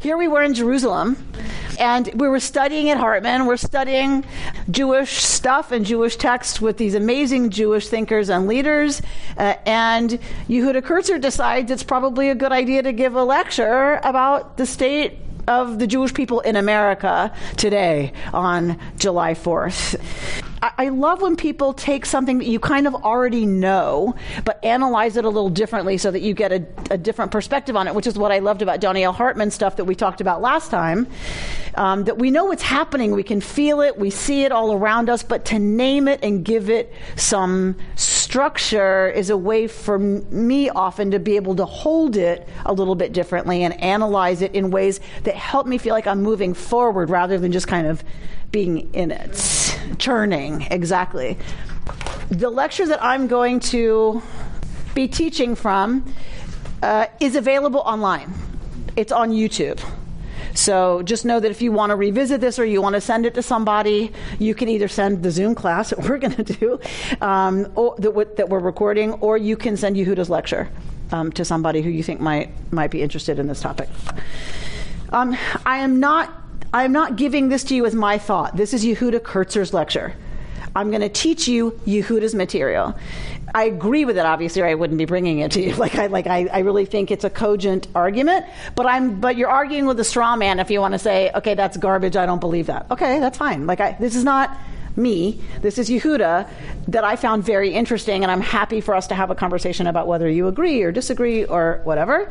here we were in Jerusalem, and we were studying at Hartman. We're studying Jewish stuff and Jewish texts with these amazing Jewish thinkers and leaders. Uh, and Yehuda Kurtzer decides it's probably a good idea to give a lecture about the state of the Jewish people in America today on July 4th. I, love when people take something that you kind of already know, but analyze it a little differently so that you get a, a different perspective on it, which is what I loved about Donniel Hartman stuff that we talked about last time. Um, that we know what's happening, we can feel it, we see it all around us, but to name it and give it some structure is a way for me often to be able to hold it a little bit differently and analyze it in ways that help me feel like I'm moving forward rather than just kind of being in it, churning, exactly. The lecture that I'm going to be teaching from uh, is available online. It's on YouTube. So just know that if you want to revisit this or you want to send it to somebody, you can either send the Zoom class that we're going to do, um, or that, that, we're recording, or you can send Yehuda's lecture um, to somebody who you think might might be interested in this topic. Um, I am not I'm not giving this to you as my thought. This is Yehuda Kurtzer's lecture. I'm going to teach you Yehuda's material. I agree with it, obviously, or I wouldn't be bringing it to you. Like I, like I, I really think it's a cogent argument. But I'm, but you're arguing with a straw man if you want to say, okay, that's garbage. I don't believe that. Okay, that's fine. Like I, this is not me. This is Yehuda that I found very interesting, and I'm happy for us to have a conversation about whether you agree or disagree or whatever.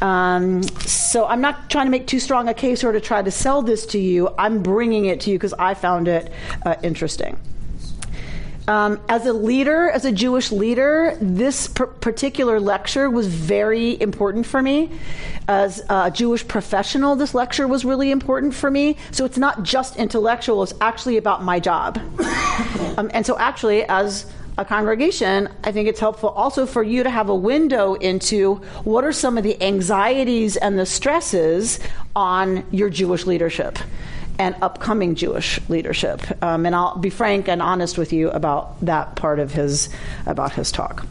Um, so I'm not trying to make too strong a case or to try to sell this to you. I'm bringing it to you because I found it uh, interesting. Um, as a leader, as a Jewish leader, this p- particular lecture was very important for me. As a Jewish professional, this lecture was really important for me. So it's not just intellectual, it's actually about my job. um, and so, actually, as a congregation, I think it's helpful also for you to have a window into what are some of the anxieties and the stresses on your Jewish leadership and upcoming Jewish leadership. Um, and I'll be frank and honest with you about that part of his about his talk.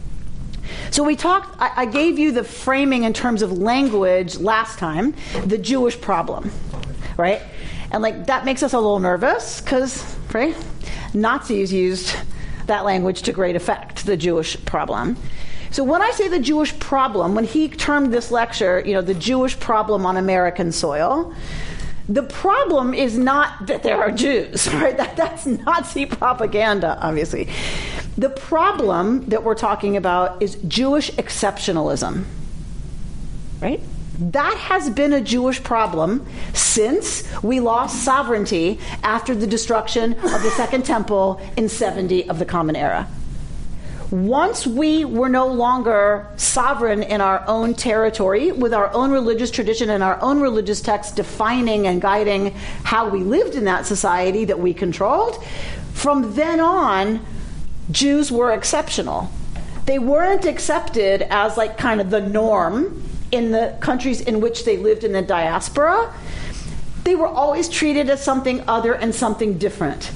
So we talked. I, I gave you the framing in terms of language last time, the Jewish problem, right? And like that makes us a little nervous because, right? Nazis used that language to great effect, the Jewish problem. So when I say the Jewish problem, when he termed this lecture, you know, the Jewish problem on American soil, the problem is not that there are Jews, right? That, that's Nazi propaganda, obviously. The problem that we're talking about is Jewish exceptionalism, right? That has been a Jewish problem since we lost sovereignty after the destruction of the Second Temple in 70 of the Common Era once we were no longer sovereign in our own territory, with our own religious tradition and our own religious texts defining and guiding how we lived in that society that we controlled, from then on, Jews were exceptional. They weren't accepted as like kind of the norm in the countries in which they lived in the diaspora. They were always treated as something other and something different.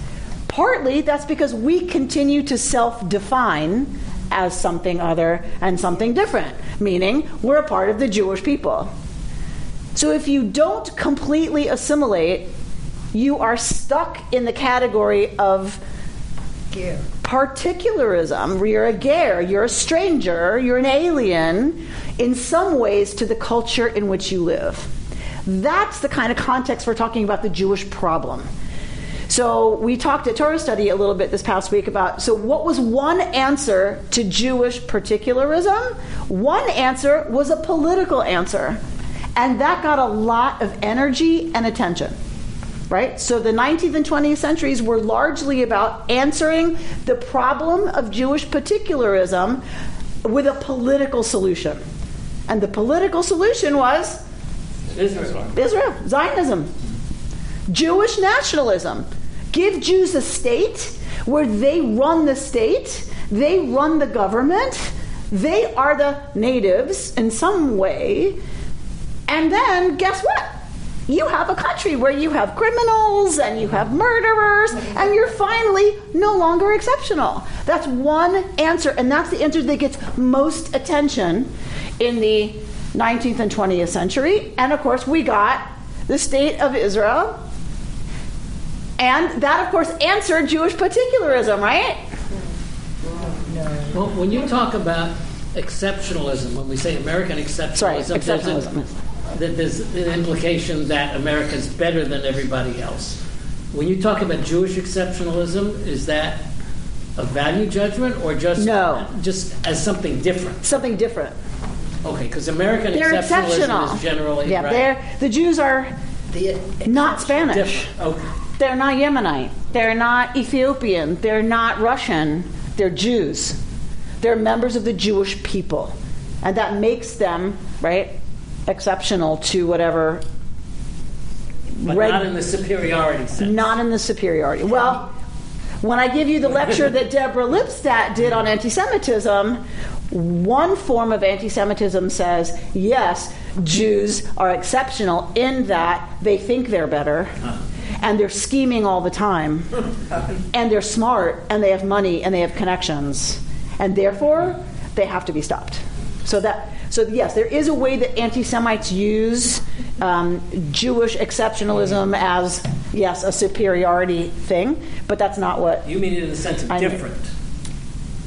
Partly that's because we continue to self define as something other and something different, meaning we're a part of the Jewish people. So if you don't completely assimilate, you are stuck in the category of particularism. You're a ger, you're a stranger, you're an alien in some ways to the culture in which you live. That's the kind of context we're talking about the Jewish problem. So we talked at Torah Study a little bit this past week about so what was one answer to Jewish particularism? One answer was a political answer. And that got a lot of energy and attention. Right? So the 19th and 20th centuries were largely about answering the problem of Jewish particularism with a political solution. And the political solution was Israel, Israel Zionism, Jewish nationalism. Give Jews a state where they run the state, they run the government, they are the natives in some way. And then guess what? You have a country where you have criminals and you have murderers, and you're finally no longer exceptional. That's one answer, and that's the answer that gets most attention in the 19th and 20th century. And of course, we got the state of Israel. And that, of course, answered Jewish particularism, right? Well, when you talk about exceptionalism, when we say American exceptionalism, Sorry, there's, a- there's an implication that America's better than everybody else. When you talk about Jewish exceptionalism, is that a value judgment or just No. just as something different? Something different. Okay, because American They're exceptionalism exceptional. is generally yeah, right. they're, the Jews are The not Spanish. different. Okay. They're not Yemenite. They're not Ethiopian. They're not Russian. They're Jews. They're members of the Jewish people. And that makes them, right, exceptional to whatever. But reg- not in the superiority sense. not in the superiority. Well, when I give you the lecture that Deborah Lipstadt did on anti Semitism, one form of anti Semitism says, yes, Jews are exceptional in that they think they're better. Uh-huh. And they're scheming all the time. And they're smart. And they have money. And they have connections. And therefore, they have to be stopped. So that. So yes, there is a way that anti-Semites use um, Jewish exceptionalism as yes a superiority thing, but that's not what. You mean it in the sense of I mean- different,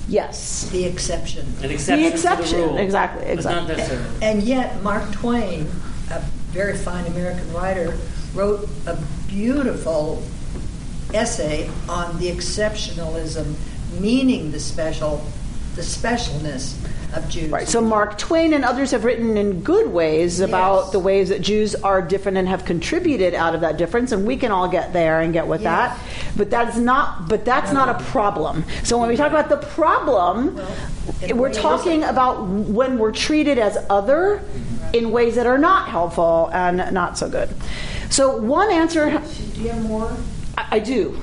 Yes, the exception. an exception, the exception to the rule, exactly, but not exactly. necessarily. And yet, Mark Twain, a very fine American writer, wrote a beautiful essay on the exceptionalism, meaning the special, the specialness of Jews. Right. So Mark Twain and others have written in good ways about Yes. the ways that Jews are different and have contributed out of that difference, and we can all get there and get with Yeah. that. But that's not. But that's not a problem. So when we talk about the problem, in we're talking about when we're treated as other in ways that are not helpful and not so good. So one answer, Do you have more I, I do.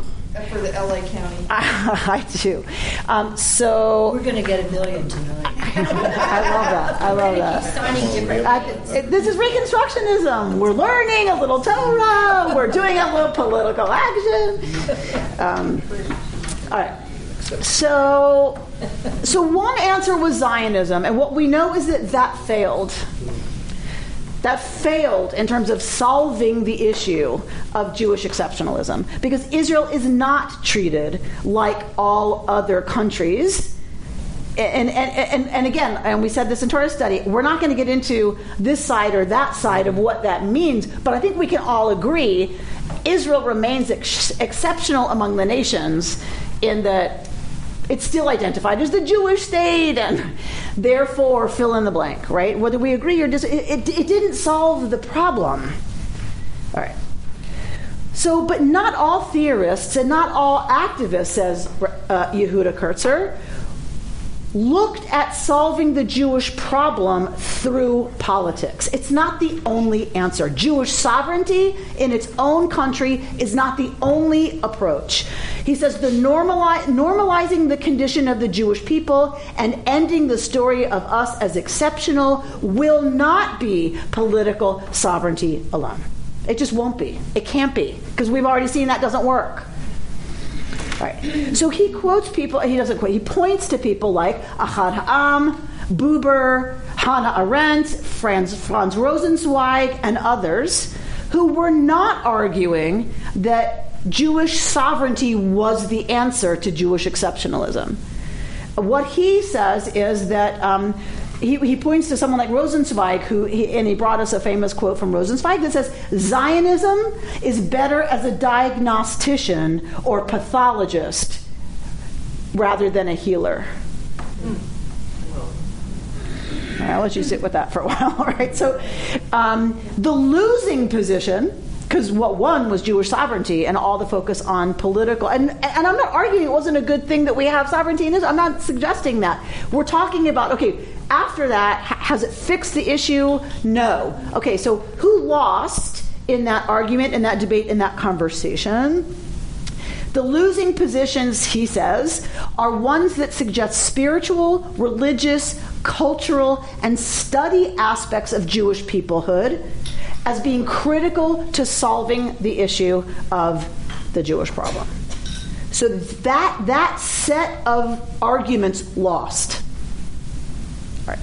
for the LA County? I do. Um, so We're going to get a million tonight. I love that. I love that. signing different I, this is Reconstructionism. We're learning a little Torah. We're doing a little political action. Um, all right. So, so one answer was Zionism, and what we know is that that failed. That failed in terms of solving the issue of Jewish exceptionalism. Because Israel is not treated like all other countries. And, and, and, and again, and we said this in Torah study, we're not going to get into this side or that side of what that means, but I think we can all agree Israel remains ex- exceptional among the nations in that it's still identified as the Jewish state, and therefore fill in the blank, right? Whether we agree or dis, it, it, it didn't solve the problem. All right. So, but not all theorists and not all activists, says uh, Yehuda Kurtzer, looked at solving the Jewish problem through politics. It's not the only answer. Jewish sovereignty in its own country is not the only approach. He says the normali- normalizing the condition of the Jewish people and ending the story of us as exceptional will not be political sovereignty alone. It just won't be. It can't be because we've already seen that doesn't work. Right. So he quotes people, he doesn't quote, he points to people like Ahad Ha'am, Buber, Hannah Arendt, Franz, Franz Rosenzweig, and others who were not arguing that Jewish sovereignty was the answer to Jewish exceptionalism. What he says is that um, he, he points to someone like Rosenzweig, who he, and he brought us a famous quote from Rosenzweig that says, "Zionism is better as a diagnostician or pathologist rather than a healer." Right, I'll let you sit with that for a while. All right. So, um, the losing position, because what won was Jewish sovereignty and all the focus on political. And and I'm not arguing it wasn't a good thing that we have sovereignty in Israel. I'm not suggesting that. We're talking about okay. After that, has it fixed the issue? No. Okay. So who lost in that argument, in that debate, in that conversation? The losing positions, he says, are ones that suggest spiritual, religious, cultural, and study aspects of Jewish peoplehood as being critical to solving the issue of the Jewish problem. So that, that set of arguments lost. All right.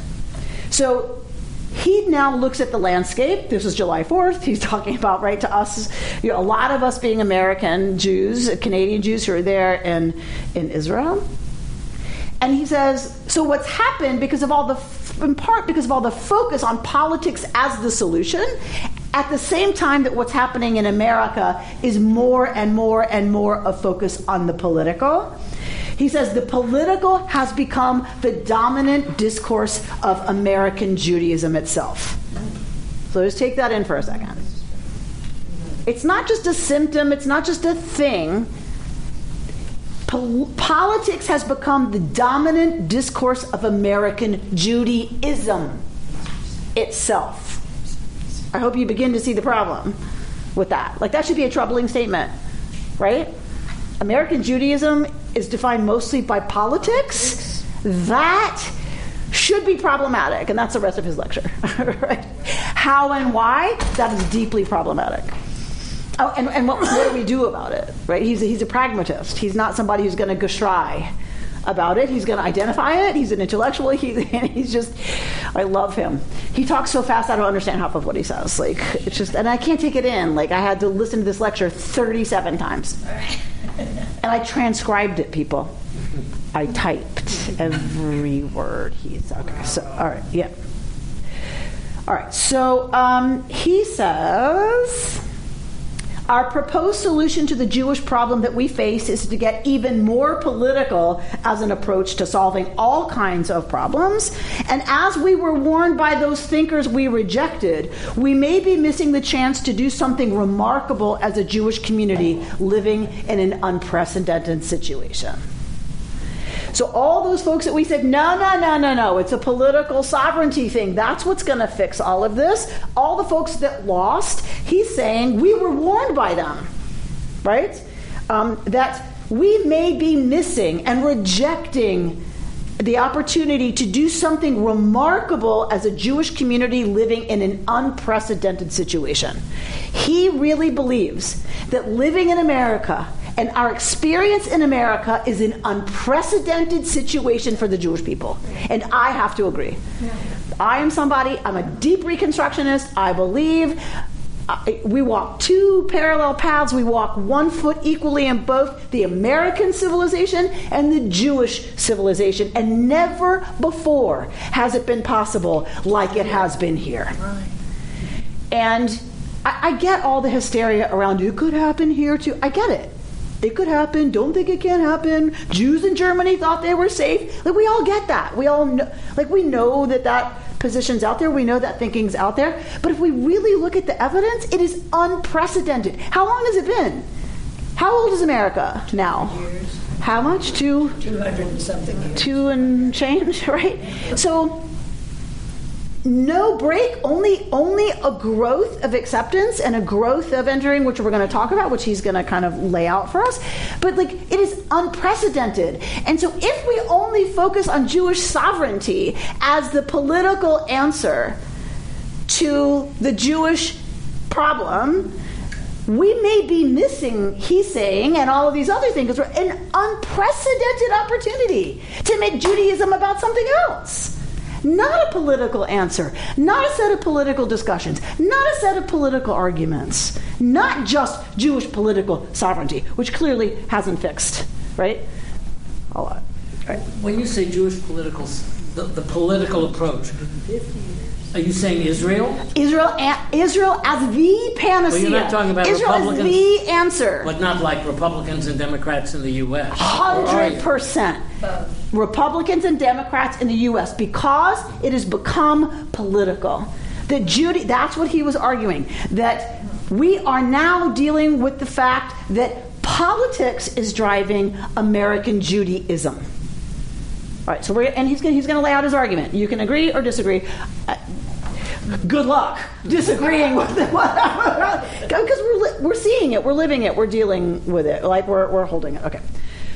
So he now looks at the landscape. This is July 4th. He's talking about, right, to us, you know, a lot of us being American Jews, Canadian Jews who are there in, in Israel. And he says, so what's happened because of all the, in part because of all the focus on politics as the solution, at the same time that what's happening in America is more and more and more a focus on the political. He says the political has become the dominant discourse of American Judaism itself. So just take that in for a second. It's not just a symptom, it's not just a thing. Pol- politics has become the dominant discourse of American Judaism itself. I hope you begin to see the problem with that. Like, that should be a troubling statement, right? American Judaism is defined mostly by politics. That should be problematic, and that's the rest of his lecture. right? How and why? That is deeply problematic. Oh, and, and what, what, do we do about it? Right? He's a, he's a pragmatist. He's not somebody who's going to geschrei about it. He's going to identify it. He's an intellectual. He, he's just, I love him. He talks so fast I don't understand half of what he says. Like it's just, and I can't take it in. Like I had to listen to this lecture 37 times, and I transcribed it. People, I typed every word he's okay. So all right, yeah. All right. So um, he says. Our proposed solution to the Jewish problem that we face is to get even more political as an approach to solving all kinds of problems. And as we were warned by those thinkers we rejected, we may be missing the chance to do something remarkable as a Jewish community living in an unprecedented situation. So all those folks that we said, no, no, no, no, no, it's a political sovereignty thing. That's what's going to fix all of this. All the folks that lost, he's saying we were warned by them, right? Um, that we may be missing and rejecting the opportunity to do something remarkable as a Jewish community living in an unprecedented situation. He really believes that living in America and our experience in America is an unprecedented situation for the Jewish people. And I have to agree. Yeah. I am somebody, I'm a deep Reconstructionist. I believe uh, we walk two parallel paths. We walk one foot equally in both the American civilization and the Jewish civilization. And never before has it been possible like it has been here. And I, I get all the hysteria around it could happen here too. I get it. It could happen. Don't think it can't happen. Jews in Germany thought they were safe. Like we all get that. We all know, like we know that that position's out there. We know that thinking's out there. But if we really look at the evidence, it is unprecedented. How long has it been? How old is America now? Years. How much? Two. Two hundred and something. Years. Two and change, right? So no break, only only a growth of acceptance and a growth of entering, which we're going to talk about, which he's going to kind of lay out for us. But like it is unprecedented. And so if we only focus on Jewish sovereignty as the political answer to the Jewish problem, we may be missing, he's saying, and all of these other things, an unprecedented opportunity to make Judaism about something else. Not a political answer, not a set of political discussions, not a set of political arguments, not just Jewish political sovereignty, which clearly hasn't fixed, right? A lot. Right. When you say Jewish political, the, the political approach, are you saying Israel? Israel, Israel as the panacea. Well, you're not talking about Israel Republicans, as the answer. But not like Republicans and Democrats in the U.S. Hundred percent. Republicans and Democrats in the U.S. because it has become political. That Judy, that's what he was arguing. That we are now dealing with the fact that politics is driving American Judaism. All right, so we're and he's going he's going to lay out his argument. You can agree or disagree. Uh, good luck disagreeing with it because we're li- we're seeing it, we're living it, we're dealing with it, like we're we're holding it. Okay.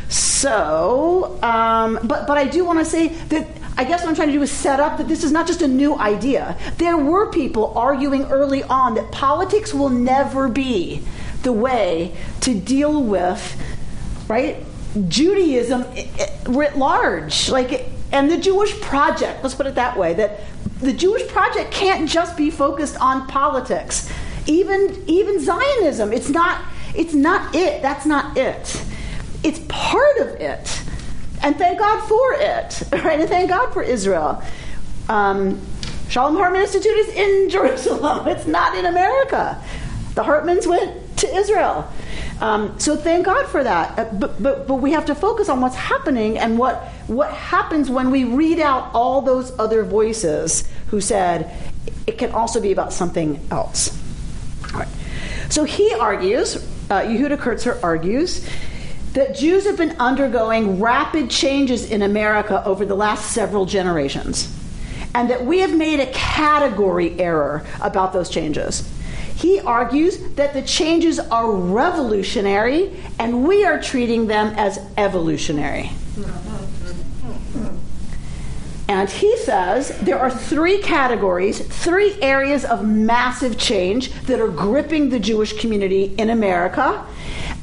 So, um, but but I do want to say that I guess what I'm trying to do is set up that this is not just a new idea. There were people arguing early on that politics will never be the way to deal with, right? Judaism writ large, like, and the Jewish project. Let's put it that way. That the Jewish project can't just be focused on politics. Even even Zionism, it's not it's not it. That's not it. It's part of it. And thank God for it, right? And thank God for Israel. Um, Shalom Hartman Institute is in Jerusalem. It's not in America. The Hartmans went to Israel. Um, so thank God for that. Uh, but, but, but we have to focus on what's happening and what, what happens when we read out all those other voices who said it can also be about something else. So he argues, uh, Yehuda Kurtzer argues, that Jews have been undergoing rapid changes in America over the last several generations, and that we have made a category error about those changes. He argues that the changes are revolutionary and we are treating them as evolutionary. And he says there are three categories, three areas of massive change that are gripping the Jewish community in America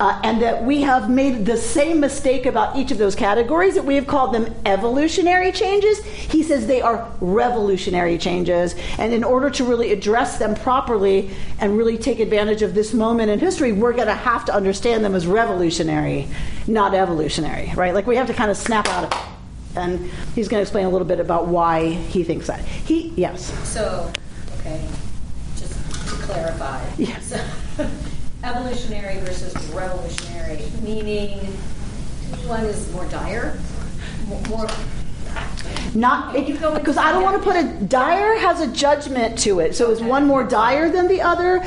uh, and that we have made the same mistake about each of those categories, that we have called them evolutionary changes. He says they are revolutionary changes. And in order to really address them properly and really take advantage of this moment in history, we're going to have to understand them as revolutionary, not evolutionary, right? Like we have to kind of snap out of it. And he's going to explain a little bit about why he thinks that. He, yes. So, okay, just to clarify. Yes. So, evolutionary versus revolutionary, meaning which one is more dire, more. Not because I don't want to put a dire has a judgment to it. So is one more dire than the other?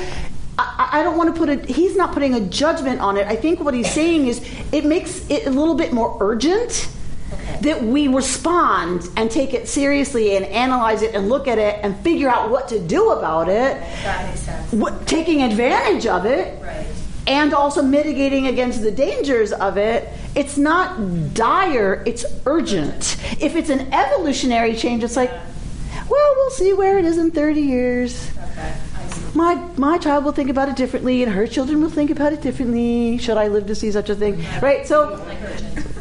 I, I don't want to put a. He's not putting a judgment on it. I think what he's saying is it makes it a little bit more urgent that we respond and take it seriously and analyze it and look at it and figure out what to do about it. That makes sense. What, taking advantage of it. Right. And also mitigating against the dangers of it. It's not dire, it's urgent. If it's an evolutionary change, it's like, well, we'll see where it is in 30 years. Okay, I see. My, my child will think about it differently, and her children will think about it differently. Should I live to see such a thing? Right? So.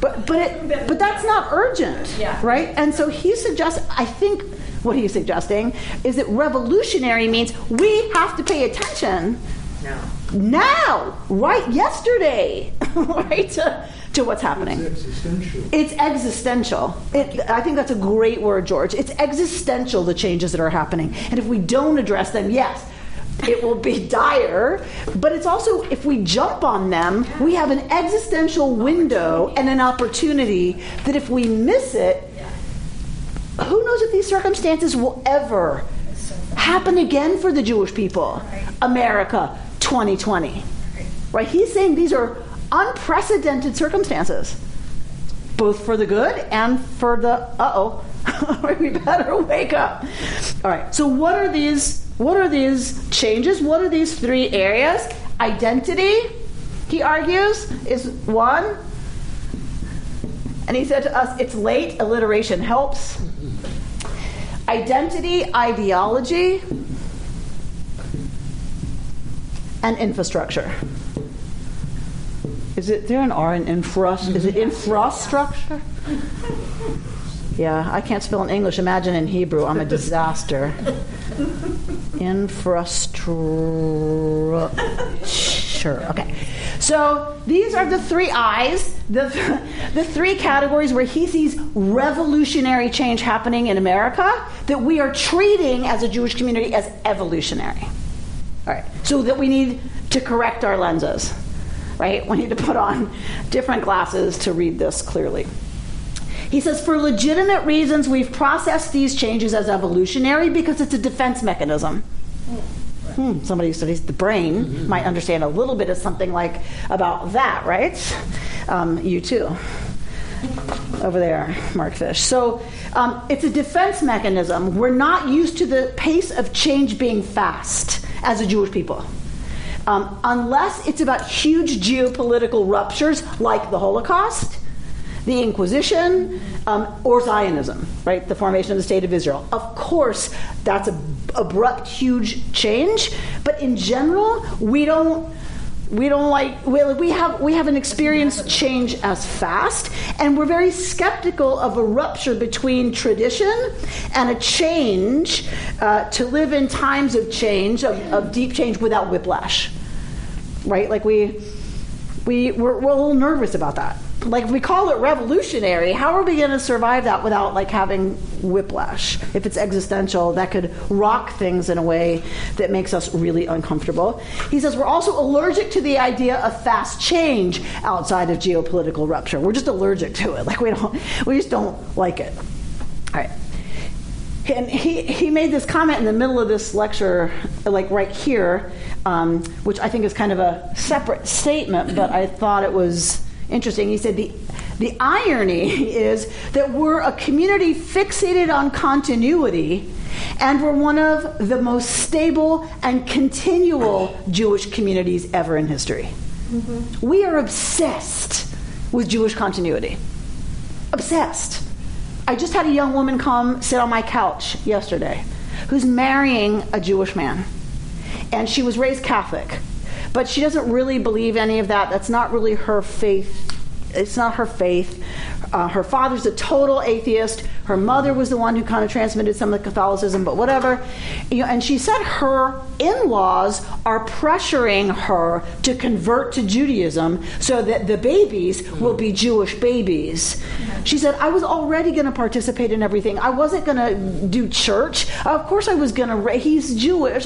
But but it, but that's not urgent, Yeah. right? And so he suggests. I think what he's suggesting is that revolutionary means we have to pay attention No. now, right? Yesterday, right? To, to what's happening. It's existential. It's existential. It, I think that's a great word, George. It's existential, the changes that are happening. And if we don't address them, yes, it will be dire. But it's also, if we jump on them, we have an existential window and an opportunity that if we miss it, who knows if these circumstances will ever happen again for the Jewish people? America 2020. Right? He's saying these are unprecedented circumstances, both for the good and for the uh oh, we better wake up. All right. So what are these? What are these changes? What are these three areas? Identity, he argues, is one. And he said to us, it's late, alliteration helps. Identity, ideology, and infrastructure. Is it there an R in infra? Is it infrastructure? Yeah, I can't spell in English. Imagine in Hebrew. I'm a disaster. Infrastructure. Okay. So these are the three I's, the, the three categories where he sees revolutionary change happening in America that we are treating as a Jewish community as evolutionary. All right. So that we need to correct our lenses, right? We need to put on different glasses to read this clearly. He says, for legitimate reasons, we've processed these changes as evolutionary because it's a defense mechanism. Hmm, somebody who studies the brain might understand a little bit of something like about that, right? Um, you too. Over there, Mark Fish. So um, it's a defense mechanism. We're not used to the pace of change being fast as a Jewish people. Um, unless it's about huge geopolitical ruptures like the Holocaust, the Inquisition, um, or Zionism, right? The formation of the State of Israel. Of course, that's a abrupt, huge change, but in general, we don't we don't like we, we have we haven't experienced change as fast and we're very skeptical of a rupture between tradition and a change uh, to live in times of change of, of deep change without whiplash right like we we we're, we're a little nervous about that like we call it revolutionary. How are we going to survive that without like having whiplash? If it's existential that could rock things in a way that makes us really uncomfortable. He says we're also allergic to the idea of fast change outside of geopolitical rupture. We're just allergic to it. Like we don't we just don't like it. All right. And he, he made this comment in the middle of this lecture, like right here, um, which I think is kind of a separate statement, but I thought it was interesting. He said, the, the irony is that we're a community fixated on continuity, and we're one of the most stable and continual Jewish communities ever in history. Mm-hmm. We are obsessed with Jewish continuity. Obsessed. I just had a young woman come sit on my couch yesterday who's marrying a Jewish man. And she was raised Catholic. But she doesn't really believe any of that. That's not really her faith. It's not her faith. Uh, her father's a total atheist. Her mother was the one who kind of transmitted some of the Catholicism, but whatever. You know, and she said her in laws are pressuring her to convert to Judaism so that the babies will be Jewish babies. She said, I was already going to participate in everything. I wasn't going to do church. Of course, I was going to. He's Jewish.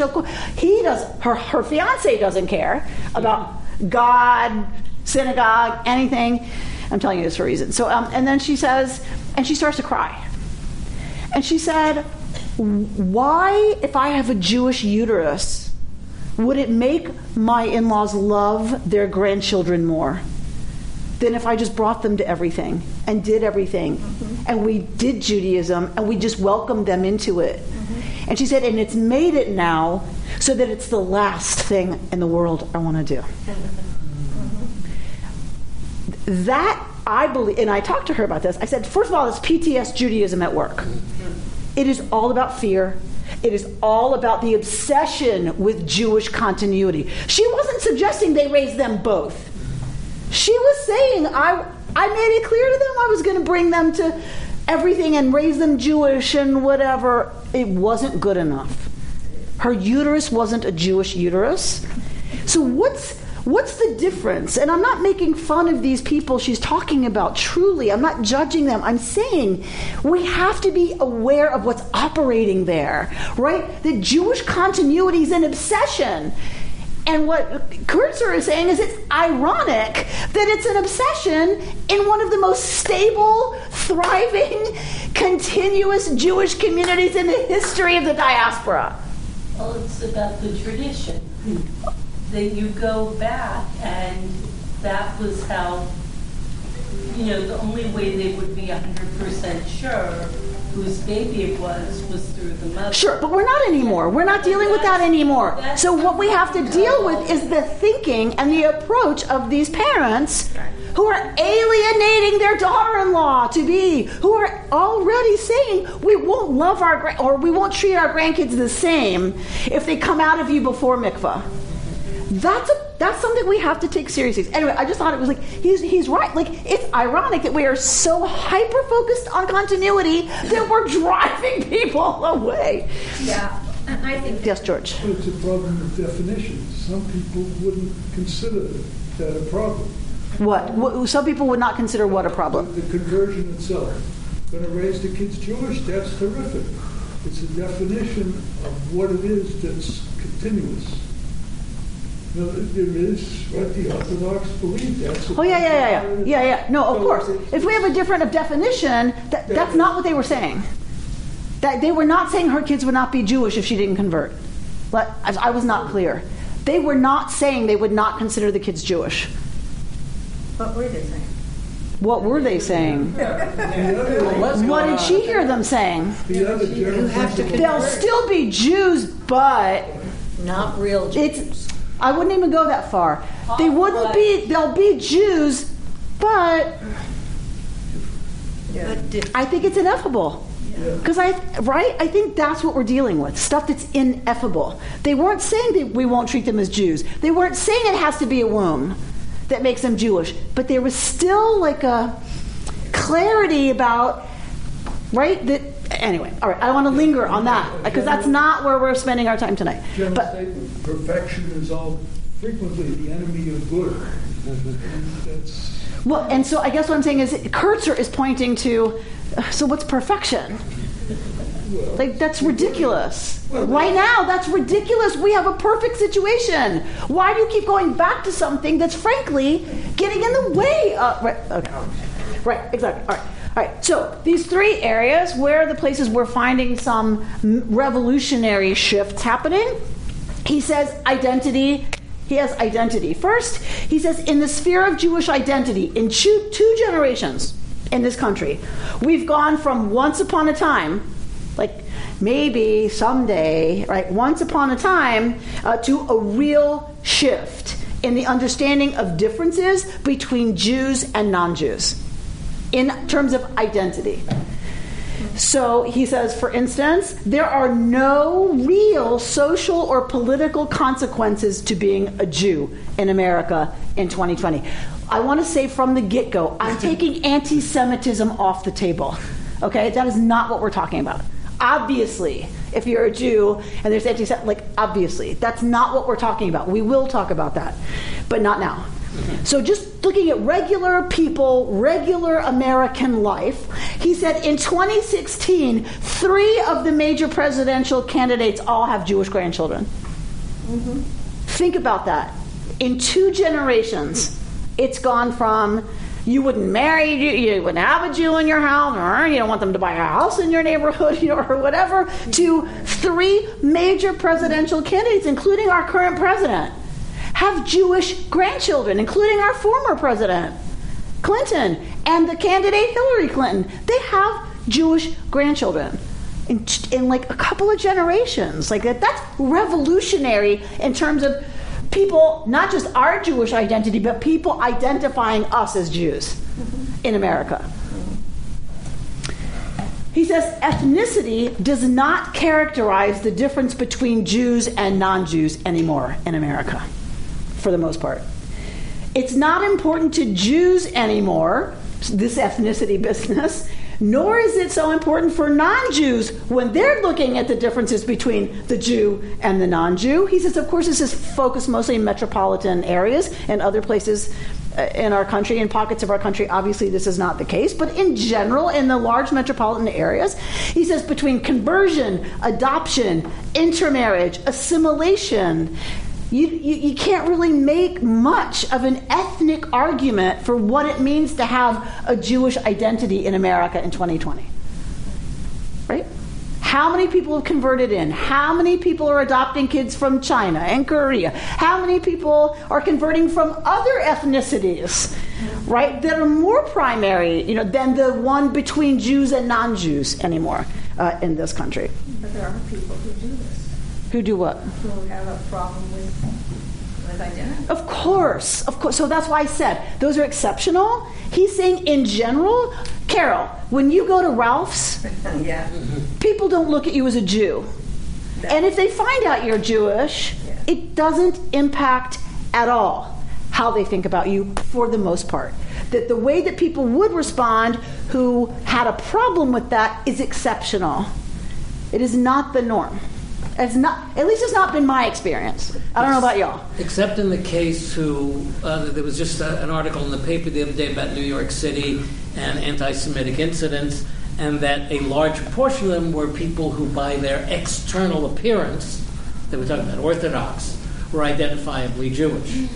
He does. Her her fiance doesn't care about God, synagogue, anything. I'm telling you this for a reason. So, um, and then she says, and she starts to cry. And she said, Why, if I have a Jewish uterus, would it make my in laws love their grandchildren more than if I just brought them to everything and did everything? And we did Judaism and we just welcomed them into it. And she said, And it's made it now so that it's the last thing in the world I want to do that I believe, and I talked to her about this. I said, first of all, it's PTS Judaism at work. It is all about fear. It is all about the obsession with Jewish continuity. She wasn't suggesting they raise them both. She was saying, I, I made it clear to them I was going to bring them to everything and raise them Jewish and whatever. It wasn't good enough. Her uterus wasn't a Jewish uterus. So, what's What's the difference? And I'm not making fun of these people she's talking about, truly. I'm not judging them. I'm saying we have to be aware of what's operating there, right? The Jewish continuity is an obsession. And what Kurtzer is saying is it's ironic that it's an obsession in one of the most stable, thriving, continuous Jewish communities in the history of the diaspora. Well, it's about the tradition that you go back and that was how, you know, the only way they would be 100% sure whose baby it was was through the mother. Sure, but we're not anymore. We're not dealing with that anymore. So what we have to deal with is the thinking and the approach of these parents who are alienating their daughter-in-law to be, who are already saying we won't love our gra- or we won't treat our grandkids the same if they come out of you before mikvah. That's a that's something we have to take seriously. Anyway, I just thought it was like he's he's right. Like it's ironic that we are so hyper focused on continuity that we're driving people away. Yeah, and I think Yes, George. But it's a problem of definition. Some people wouldn't consider that a problem. What? what? Some people would not consider what a problem. The conversion itself. Going to raise the kids Jewish, that's terrific. It's a definition of what it is that's continuous. You there is what the Orthodox believe. That's Oh yeah, yeah, yeah, yeah, yeah, yeah. No, of course. If we have a different definition, that, that's not what they were saying. That they were not saying her kids would not be Jewish if she didn't convert. But I, I was not clear. They were not saying they would not consider the kids Jewish. What were they saying? What were they saying? What did she hear them saying? the other general have to They'll still be Jews, but Not real Jews. it's. I wouldn't even go that far. They oh, wouldn't be. They'll be Jews, but But I think it's ineffable. Because I, right? I think that's what we're dealing with stuff that's ineffable. They weren't saying that we won't treat them as Jews. They weren't saying it has to be a womb that makes them Jewish. But there was still like a clarity about, right? That anyway. All right. I don't want to linger on that because that's not where we're spending our time tonight. General But statement, perfection is all frequently the enemy of good. And well, and so I guess what I'm saying is Kurtzer is pointing to. So what's perfection? Like that's ridiculous. Right now, that's ridiculous. We have a perfect situation. Why do you keep going back to something that's frankly getting in the way? Of, right. Okay. Right. Exactly. All right. All right. So these three areas, where the places we're finding some revolutionary shifts happening? He says identity. He has identity. First, he says in the sphere of Jewish identity, in two, two generations in this country, we've gone from once upon a time like maybe someday, right, once upon a time, uh, to a real shift in the understanding of differences between Jews and non Jews in terms of identity. So he says, for instance, there are no real social or political consequences to being a Jew in America in 2020. I want to say from the get go, I'm taking anti Semitism off the table. Okay? That is not what we're talking about. Obviously, if you're a Jew and there's anti Semitism, like, obviously, that's not what we're talking about. We will talk about that, but not now. So, just looking at regular people, regular American life, he said in 2016, three of the major presidential candidates all have Jewish grandchildren. Mm-hmm. Think about that. In two generations, it's gone from you wouldn't marry, you, you wouldn't have a Jew in your house, or you don't want them to buy a house in your neighborhood, you know, or whatever, to three major presidential candidates, including our current president, have Jewish grandchildren, including our former president, Clinton, and the candidate Hillary Clinton. They have Jewish grandchildren. In, in like a couple of generations. Like that, that's revolutionary in terms of people, not just our Jewish identity, but people identifying us as Jews in America. He says ethnicity does not characterize the difference between Jews and non Jews anymore in America, for the most part. It's not important to Jews anymore, this ethnicity business, nor is it so important for non Jews when they're looking at the differences between the Jew and the non Jew. He says, of course, this is focused mostly in metropolitan areas and other places uh, in our country, in pockets of our country. Obviously, this is not the case, but in general, in the large metropolitan areas, he says between conversion, adoption, intermarriage, assimilation, you, you, you, can't really make much of an ethnic argument for what it means to have a Jewish identity in America in 2020. Right? How many people have converted in? How many people are adopting kids from China and Korea? How many people are converting from other ethnicities, right, that are more primary, you know, than the one between Jews and non-Jews anymore uh, in this country? But there are people who do this. Who do what? Who have a problem with, with identity. Of course, of course. So that's why I said those are exceptional. He's saying in general, Carol, when you go to Ralph's, yeah. people don't look at you as a Jew. And if they find out you're Jewish, Yeah. it doesn't impact at all how they think about you for the most part. That the way that people would respond who had a problem with that is exceptional. It is not the norm. It's not, at least it's not been my experience. I don't know about y'all. Except in the case who, uh, there was just a, an article in the paper the other day about New York City and anti Semitic incidents, and that a large portion of them were people who, by their external appearance, they were talking about Orthodox, were identifiably Jewish.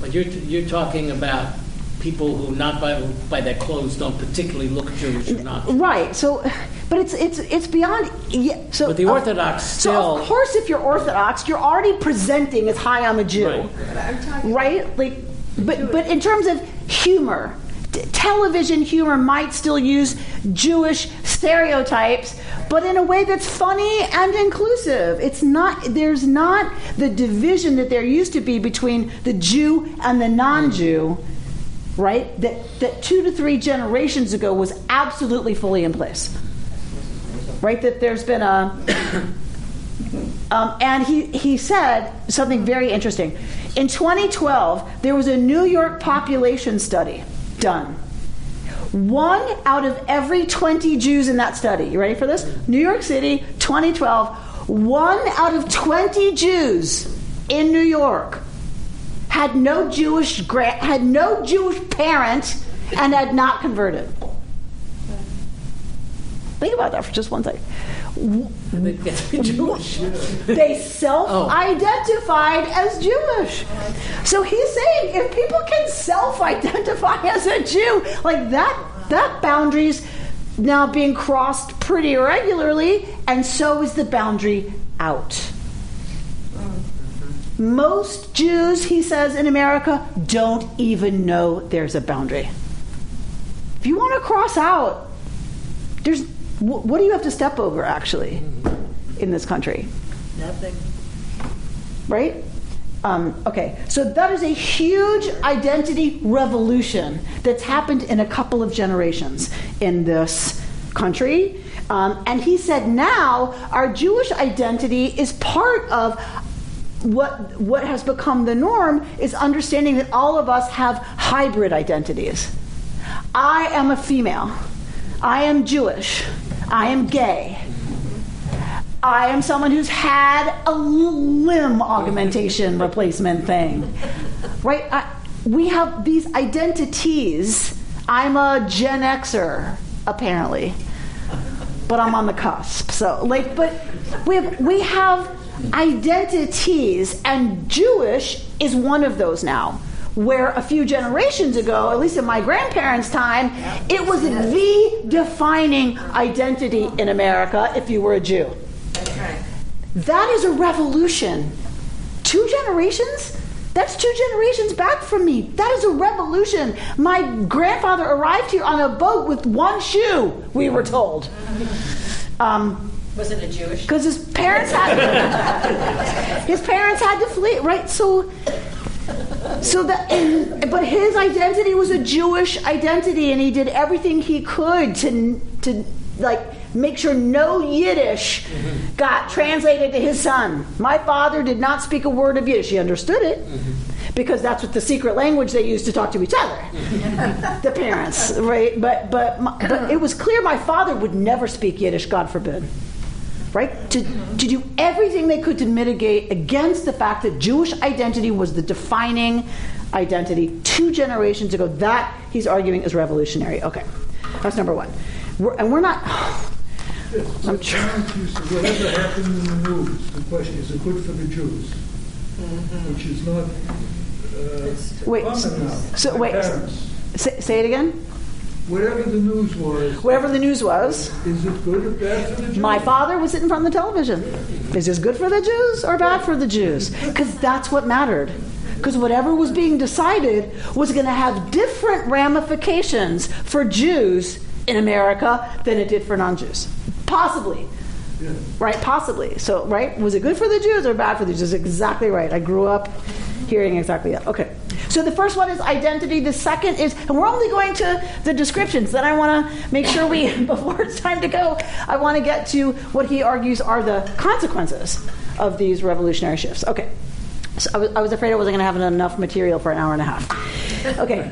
But you're, you're talking about people who, not by, by their clothes, don't particularly look Jewish or not. Right. So, but it's it's it's beyond. Yeah, so But the uh, Orthodox So of course, if you're Orthodox, you're already presenting as "Hi, I'm a Jew," Right. But I'm talking right? Like, but but in terms of humor, t- television humor might still use Jewish stereotypes, but in a way that's funny and inclusive. It's not. There's not the division that there used to be between the Jew and the non-Jew. Right, that that two to three generations ago was absolutely fully in place. right? That there's been a. Um, and he, he said something very interesting. In 2012, there was a New York population study done. One out of every 20 Jews in that study, you ready for this? New York City, 2012, one out of 20 Jews in New York had no Jewish gra- had no Jewish parent and had not converted. Think about that for just one second. They get to be Jewish. They oh. self-identified as Jewish. So he's saying if people can self-identify as a Jew, like that that boundary's now being crossed pretty regularly, and so is the boundary out. Most Jews, he says, in America don't even know there's a boundary. If you want to cross out, there's what do you have to step over actually in this country? Nothing. right? Um, okay, so that is a huge identity revolution that's happened in a couple of generations in this country. Um, and he said now our Jewish identity is part of what what has become the norm is understanding that all of us have hybrid identities. I am a female. I am Jewish. I am gay. I am someone who's had a limb augmentation replacement thing. Right? I, we have these identities. I'm a Gen Xer, apparently. But I'm on the cusp. So like but we have we have identities and Jewish is one of those now. Where a few generations ago, at least in my grandparents' time, it was the defining identity in America if you were a Jew. That is a revolution. Two generations? That's two generations back from me. That is a revolution. My grandfather arrived here on a boat with one shoe, we were told. Um, Was it a Jewish? because his parents had his parents had to flee right? So so that and, but his identity was a jewish identity and he did everything he could to to like make sure no yiddish mm-hmm. got translated to his son. My father did not speak a word of yiddish. He understood it mm-hmm. because that's what the secret language they used to talk to each other. Mm-hmm. The parents right? But but my, but it was clear my father would never speak yiddish god forbid right? To, to do everything they could to mitigate against the fact that Jewish identity was the defining identity two generations ago. That he's arguing is revolutionary. Okay, that's number one. We're, and we're not. I'm But trying. parents to- Whatever happened in the news, the question is, it good for the Jews? Which is not uh, Wait, common now. so- wait. Say, say it again. Whatever the news was, Whatever the news was, is it good or bad for the Jews? my father was sitting in front of the television. Is this good for the Jews or bad for the Jews? Because that's what mattered. Because whatever was being decided was going to have different ramifications for Jews in America than it did for non Jews. Possibly. Yeah. Right? Possibly. So, right? Was it good for the Jews or bad for the Jews? Exactly right. I grew up hearing exactly that. Okay. So the first one is identity. The second is, and we're only going to the descriptions. Then I want to make sure we, before it's time to go, I want to get to what he argues are the consequences of these revolutionary shifts. Okay. So I was, I was afraid I wasn't going to have enough material for an hour and a half. Okay.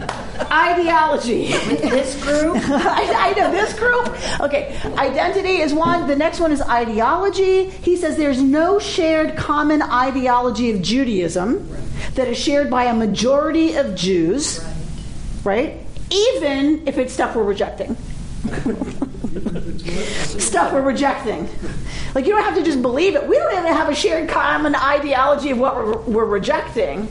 Ideology. This group, I, I know this group. Okay, identity is one. The next one is ideology. He says there's no shared common ideology of Judaism that is shared by a majority of Jews, right? Even if it's stuff we're rejecting. stuff we're rejecting. Like you don't have to just believe it. We don't even have a shared common ideology of what we're, we're rejecting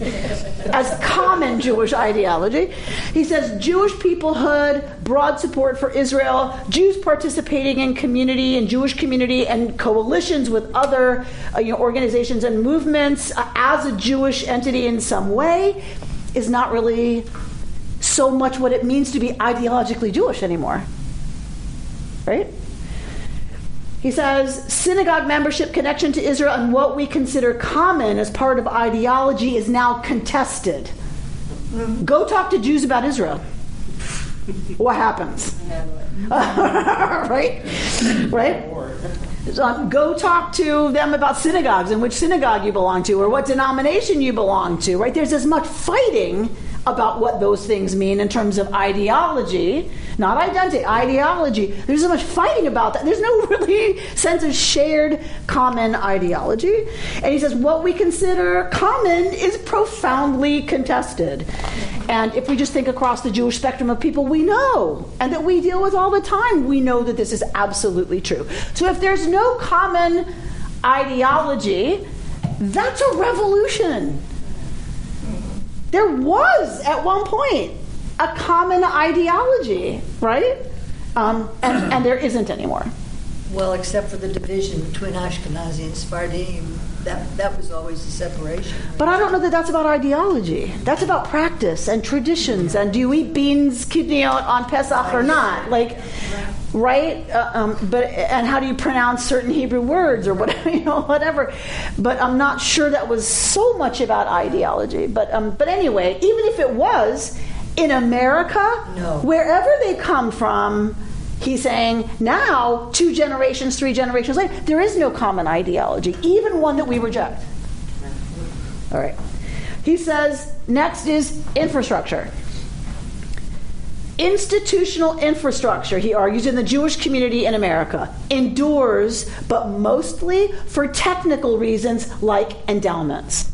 as common Jewish ideology. He says Jewish peoplehood, broad support for Israel, Jews participating in community and Jewish community and coalitions with other uh, you know, organizations and movements uh, as a Jewish entity in some way is not really so much what it means to be ideologically Jewish anymore. Right? He says synagogue membership, connection to Israel, and what we consider common as part of ideology is now contested. Go talk to Jews about Israel. what happens? right? Right? Um, go talk to them about synagogues and which synagogue you belong to or what denomination you belong to, right? There's as much fighting about what those things mean in terms of ideology, not identity, ideology. There's so much fighting about that. There's no really sense of shared common ideology. And he says what we consider common is profoundly contested. And if we just think across the Jewish spectrum of people we know and that we deal with all the time, we know that this is absolutely true. So if there's no common ideology, that's a revolution. There was at one point a common ideology, right? Um, and, and there isn't anymore. Well, except for the division between Ashkenazi and Sephardim, that, that was always a separation. But I don't know that that's about ideology. That's about practice and traditions. And do you eat beans kitniyot on Pesach or not? Like, right? Uh, um, but and how do you pronounce certain Hebrew words or whatever, you know, whatever. But I'm not sure that was so much about ideology. But um, but anyway, even if it was in America, No. wherever they come from. He's saying now, two generations, three generations later, there is no common ideology, even one that we reject. All right. He says next is infrastructure. Institutional infrastructure, he argues, in the Jewish community in America endures, but mostly for technical reasons like endowments.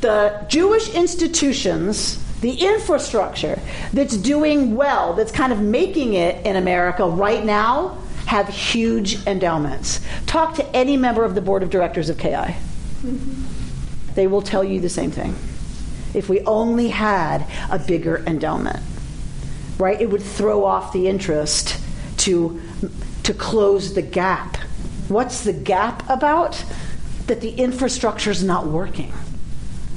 The Jewish institutions, the infrastructure that's doing well, that's kind of making it in America right now, have huge endowments. Talk to any member of the board of directors of KI. They will tell you the same thing. If we only had a bigger endowment, right, it would throw off the interest to, to close the gap. What's the gap about? That the infrastructure is not working.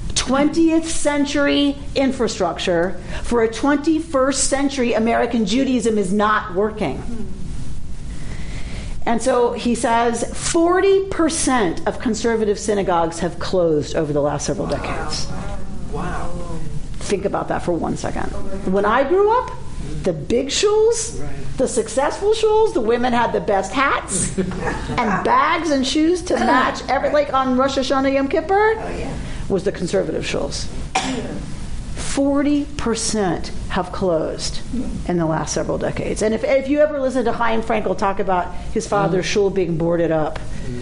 20th century infrastructure for a 21st century American Judaism is not working. And so he says 40% of conservative synagogues have closed over the last several decades. Wow. Think about that for one second. When I grew up, the big shuls, the successful shuls, the women had the best hats and bags and shoes to match every like on Rosh Hashanah Yom Kippur oh, was the conservative shuls. 40% have closed in the last several decades. And if, if you ever listen to Chaim Frankel talk about his father's mm. shul being boarded up, mm.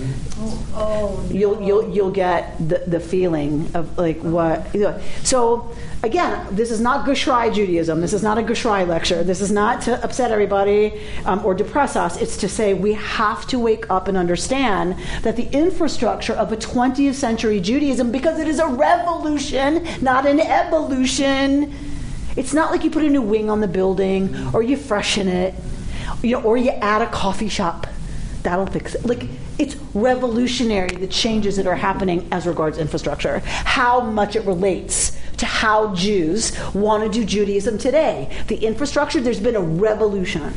You'll you'll you'll get the, the feeling of like what you know. so again this is not Gushrai Judaism this is not a Gushrai lecture this is not to upset everybody um, or depress us it's to say we have to wake up and understand that the infrastructure of a 20th century Judaism because it is a revolution not an evolution it's not like you put a new wing on the building or you freshen it you know or you add a coffee shop that'll fix it. Like it's revolutionary the changes that are happening as regards infrastructure, how much it relates to how Jews want to do Judaism today. The infrastructure, there's been a revolution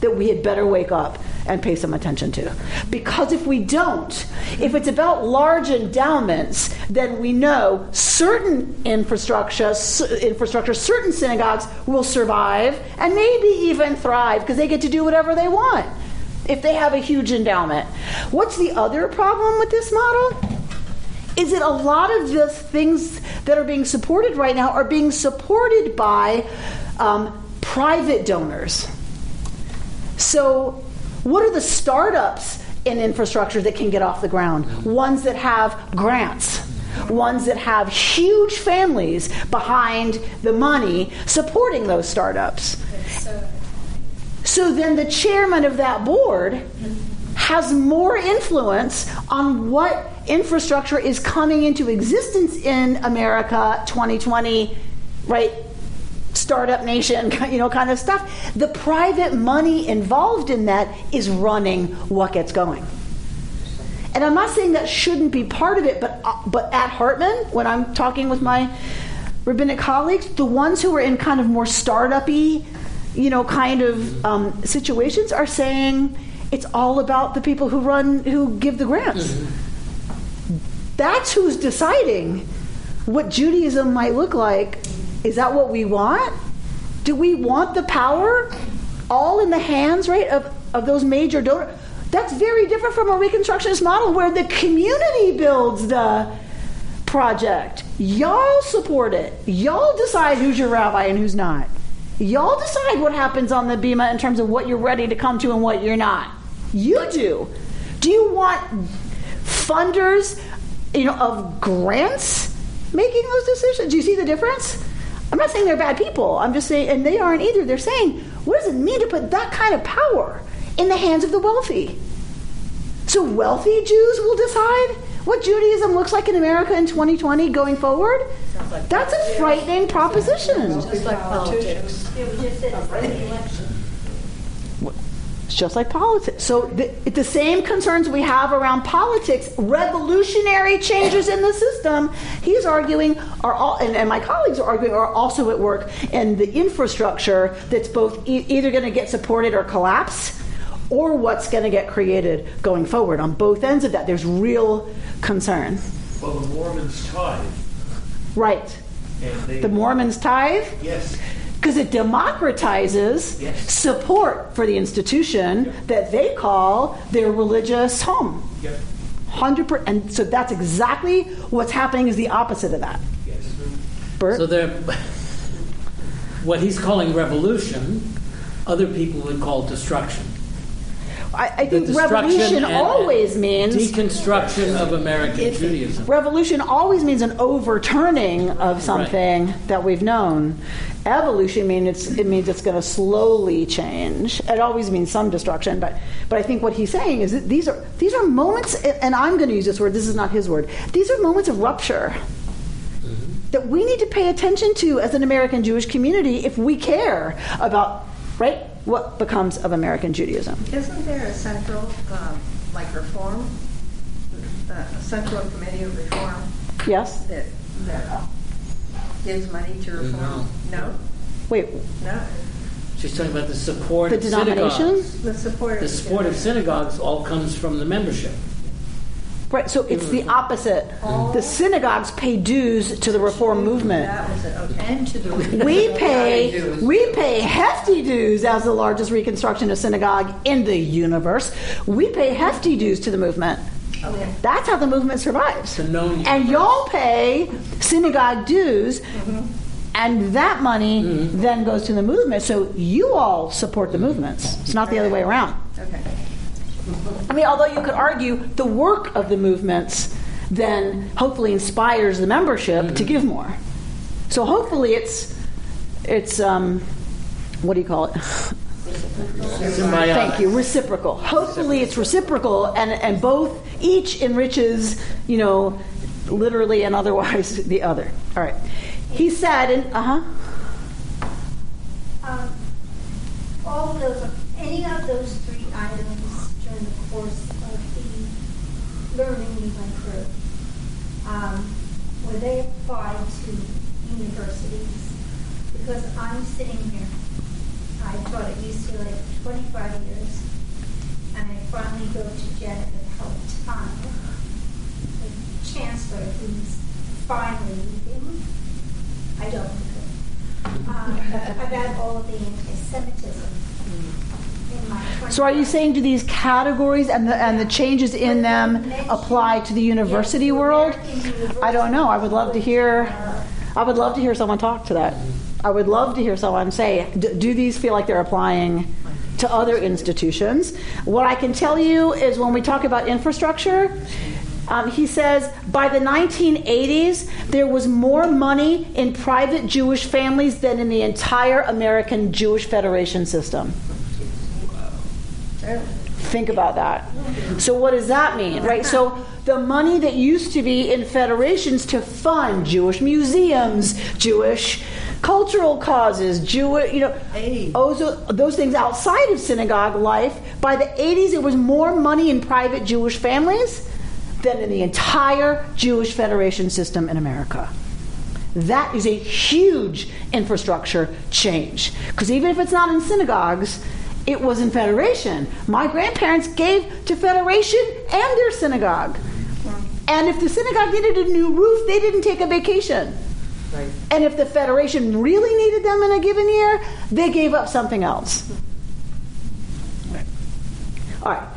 that we had better wake up and pay some attention to. Because if we don't, if it's about large endowments, then we know certain infrastructure, infrastructure, certain synagogues will survive and maybe even thrive because they get to do whatever they want if they have a huge endowment. What's the other problem with this model? Is that a lot of the things that are being supported right now are being supported by um, private donors. So, what are the startups in infrastructure that can get off the ground? Ones that have grants, ones that have huge families behind the money supporting those startups. So then the chairman of that board has more influence on what infrastructure is coming into existence in America 2020, right? Startup nation, you know, kind of stuff. The private money involved in that is running what gets going. And I'm not saying that shouldn't be part of it, but uh, but at Hartman, when I'm talking with my rabbinic colleagues, the ones who are in kind of more startup-y you know, kind of um, situations are saying it's all about the people who run, who give the grants. That's who's deciding what Judaism might look like. Is that what we want? Do we want the power all in the hands, right, of, of those major donors? That's very different from a Reconstructionist model where the community builds the project. Y'all support it. Y'all decide who's your rabbi and who's not. Y'all decide what happens on the Bema in terms of what you're ready to come to and what you're not. You do. Do you want funders, you know, of grants making those decisions? Do you see the difference? I'm not saying they're bad people. I'm just saying, and they aren't either. They're saying, what does it mean to put that kind of power in the hands of the wealthy? So wealthy Jews will decide what Judaism looks like in America in 2020 going forward? like That's a frightening proposition. Just like politics. It was just that it's the election. It's just like politics. So the, the same concerns we have around politics, revolutionary changes in the system, he's arguing are all, and, and my colleagues are arguing are also at work in the infrastructure that's both e- either going to get supported or collapse, or what's going to get created going forward. On both ends of that, there's real concern. Well, the Mormons tithe, Right. they. The Mormons tithe. Yes, because it democratizes Yes. support for the institution that they call their religious home. yep, 100 and so that's exactly what's happening is the opposite of that. yes. Bert? So there, what he's calling revolution, other people would call destruction. I, I think revolution always means deconstruction of American Judaism. revolution always means an overturning of something that we've known. Evolution means it's, it means it's going to slowly change. It always means some destruction, but but I think what he's saying is that these are these are moments, and I'm going to use this word. This is not his word. These are moments of rupture mm-hmm. that we need to pay attention to as an American Jewish community if we care about right what becomes of American Judaism. Isn't there a central, um, like reform, uh, a central committee of reform Yes. that, that gives money to reform? No? no? Wait. No? She's talking about the support The of synagogues. The support. The support of synagogues all comes from the membership. Right, so it's the opposite. The synagogues pay dues to the reform movement. That was it, okay. And to the. We pay we pay hefty dues as the largest reconstructionist synagogue in the universe. We pay hefty dues to the movement. Okay. That's how the movement survives. The known And y'all pay synagogue dues, mm-hmm. and that money mm-hmm. then goes to the movement. So you all support the movements. It's not the other way around. Okay. I mean, although you could argue the work of the movements then hopefully inspires the membership to give more. So hopefully it's it's um, what do you call it? symbiotic. Thank you, reciprocal. Hopefully it's reciprocal, and and both each enriches, you know, literally and otherwise the other. All right. He said, and uh huh. Um, All of those, any of those three items during the course of the learning we went through, um, were they applied to universities? Because I'm sitting here, I taught at UCLA for 25 years, and I finally go to Janet Napolitano, the chancellor who's finally leaving. I don't know. um, about all of the anti-Semitism in my. 20 So are you saying do these categories and the and the changes in them apply to the university world? I don't know. I would love to hear. I would love to hear someone talk to that. I would love to hear someone say, do, these feel like they're applying to other institutions? What I can tell you is when we talk about infrastructure, um, he says by the 1980s, there was more money in private Jewish families than in the entire American Jewish Federation system. Think about that. So, what does that mean, right? So, the money that used to be in federations to fund Jewish museums, Jewish cultural causes, Jewish, you know, those, those things outside of synagogue life, by the 80s, it was more money in private Jewish families than in the entire Jewish Federation system in America. That is a huge infrastructure change. Because even if it's not in synagogues, it was in Federation. My grandparents gave to Federation and their synagogue. And if the synagogue needed a new roof, they didn't take a vacation. Right. And if the Federation really needed them in a given year, they gave up something else. All right.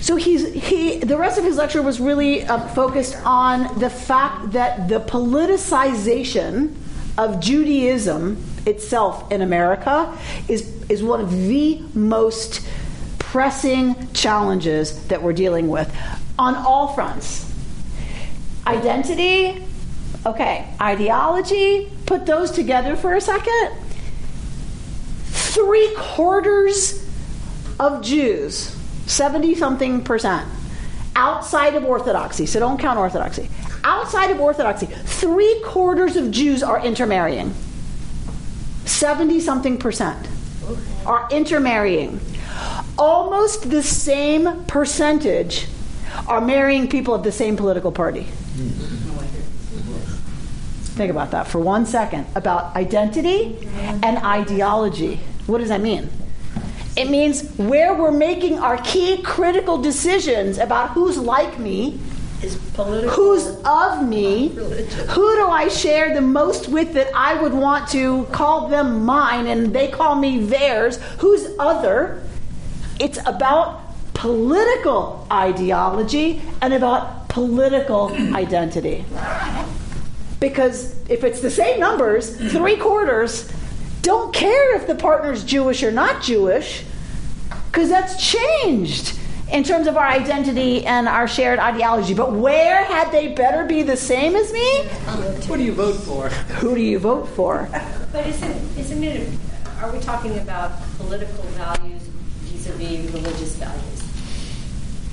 So he's he. The rest of his lecture was really uh, focused on the fact that the politicization of Judaism itself in America is is one of the most pressing challenges that we're dealing with on all fronts. Identity, okay. Ideology. Put those together for a second. Three quarters of Jews, 70 something percent, outside of Orthodoxy, so don't count Orthodoxy, outside of Orthodoxy, three quarters of Jews are intermarrying. 70 something percent are intermarrying. Almost the same percentage are marrying people of the same political party. Think about that for one second about identity and ideology. What does that mean? It means where we're making our key critical decisions about who's like me, Is political. who's of me, who do I share the most with that I would want to call them mine and they call me theirs, who's other. It's about political ideology and about political identity. Because if it's the same numbers, three quarters don't care if the partner's Jewish or not Jewish, because that's changed in terms of our identity and our shared ideology. But where had they better be the same as me? What do you vote for? Who do you vote for? But isn't, isn't it, are we talking about political values vis-a-vis religious values?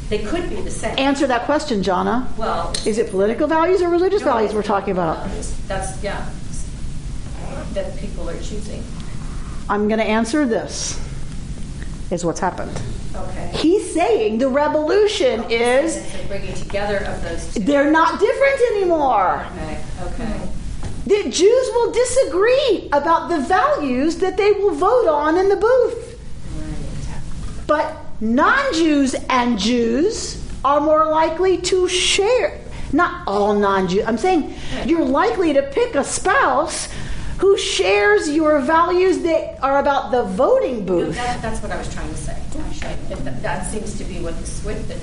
They could be the same. Answer that question, Jana. Well. Is it political values or religious no, values we're talking about? values. That's, yeah, that people are choosing. I'm going to answer this. Is what's happened. Okay. He's saying the revolution oh, is It's a bringing together of those two. they're not different anymore. Okay, okay. Hmm. The Jews will disagree about the values that they will vote on in the booth. But non Jews and Jews are more likely to share. Not all non Jews. I'm saying you're likely to pick a spouse who shares your values that are about the voting No, booth. that, that's what I was trying to say, That- seems to be what the that-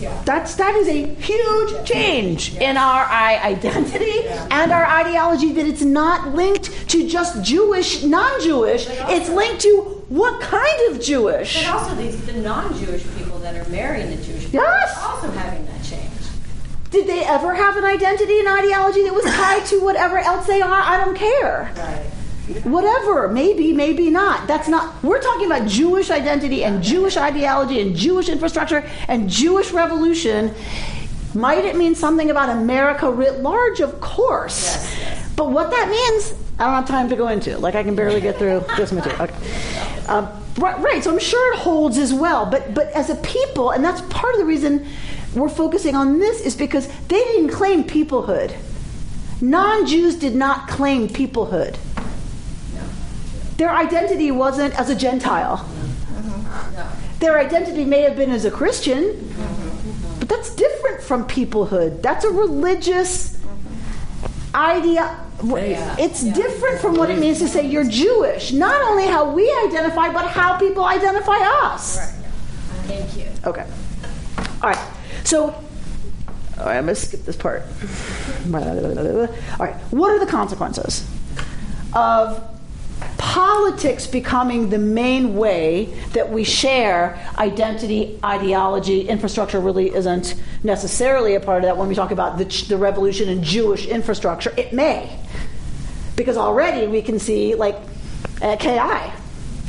yeah. That's that is a huge change in our i- identity and our ideology. That it's not linked to just Jewish, non-Jewish. It's linked to what kind of Jewish. But also these, the non-Jewish people that are marrying the Jewish people Yes. are also having that change. Did they ever have an identity and ideology that was tied to whatever else they are? I don't care. Right. Whatever, maybe, maybe not. That's not. We're talking about Jewish identity and Jewish ideology and Jewish infrastructure and Jewish revolution. Might it mean something about America writ large? Of course. Yes, yes. But what that means, I don't have time to go into. Like I can barely get through this material. Okay. Um, right, right. So I'm sure it holds as well. But but as a people, and that's part of the reason we're focusing on this is because they didn't claim peoplehood. Non-Jews did not claim peoplehood. Their identity wasn't as a Gentile. No. Their identity may have been as a Christian, but that's different from peoplehood. That's a religious idea. It's different from what it means to say you're Jewish. Not only how we identify, but how people identify us. Right. Thank you. Okay. All right. So, all right, I'm going to skip this part. All right. What are the consequences of politics becoming the main way that we share identity, ideology, infrastructure really isn't necessarily a part of that when we talk about the, the revolution in Jewish infrastructure. It may. Because already we can see, like, uh, at KI,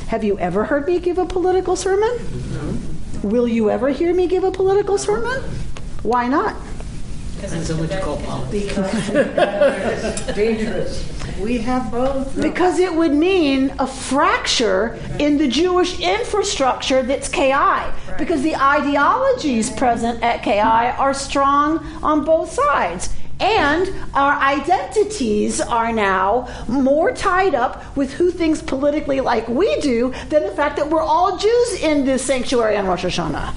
have you ever heard me give a political sermon? Will you ever hear me give a political sermon? Why not? Depends on what you call politics. Dangerous. We have both. Because it would mean a fracture in the Jewish infrastructure that's KI. Because the ideologies present at KI are strong on both sides. And our identities are now more tied up with who thinks politically like we do than the fact that we're all Jews in this sanctuary on Rosh Hashanah.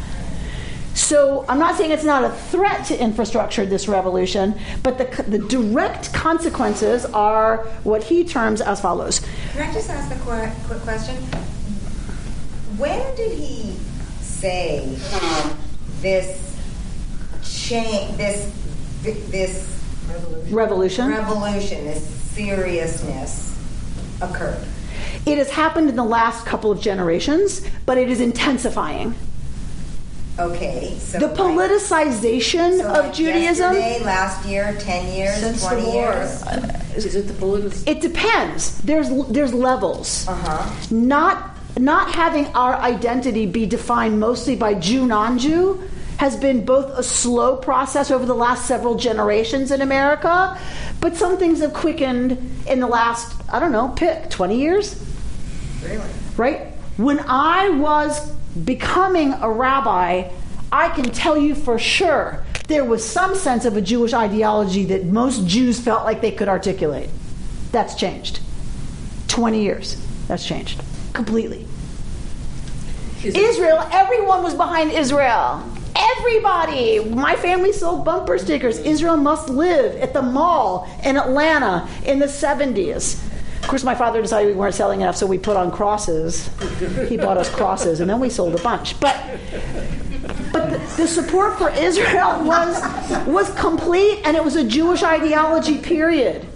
So I'm not saying it's not a threat to infrastructure, this revolution, but the, the direct consequences are what he terms as follows. Can I just ask a qu- quick question? When did he say um, this change, this this Revolution. revolution, this seriousness occurred? It has happened in the last couple of generations, but it is intensifying. Okay, so The politicization so of like Judaism. Yesterday, last year, ten years, Since the twenty war. years. Is it the political? It depends. There's there's levels. Uh huh. Not not having our identity be defined mostly by Jew non-Jew has been both a slow process over the last several generations in America, but some things have quickened in the last I don't know, pick 20 years. Really? right? When I was becoming a rabbi, I can tell you for sure there was some sense of a Jewish ideology that most Jews felt like they could articulate. That's changed. 20 years. That's changed completely. Israel, everyone was behind Israel. Everybody. My family sold bumper stickers. Israel must live at the mall in Atlanta in the 70s. Course, my father decided we weren't selling enough, so we put on crosses. He bought us crosses, and then we sold a bunch. But but the, the support for Israel was was complete, and it was a Jewish ideology. Period.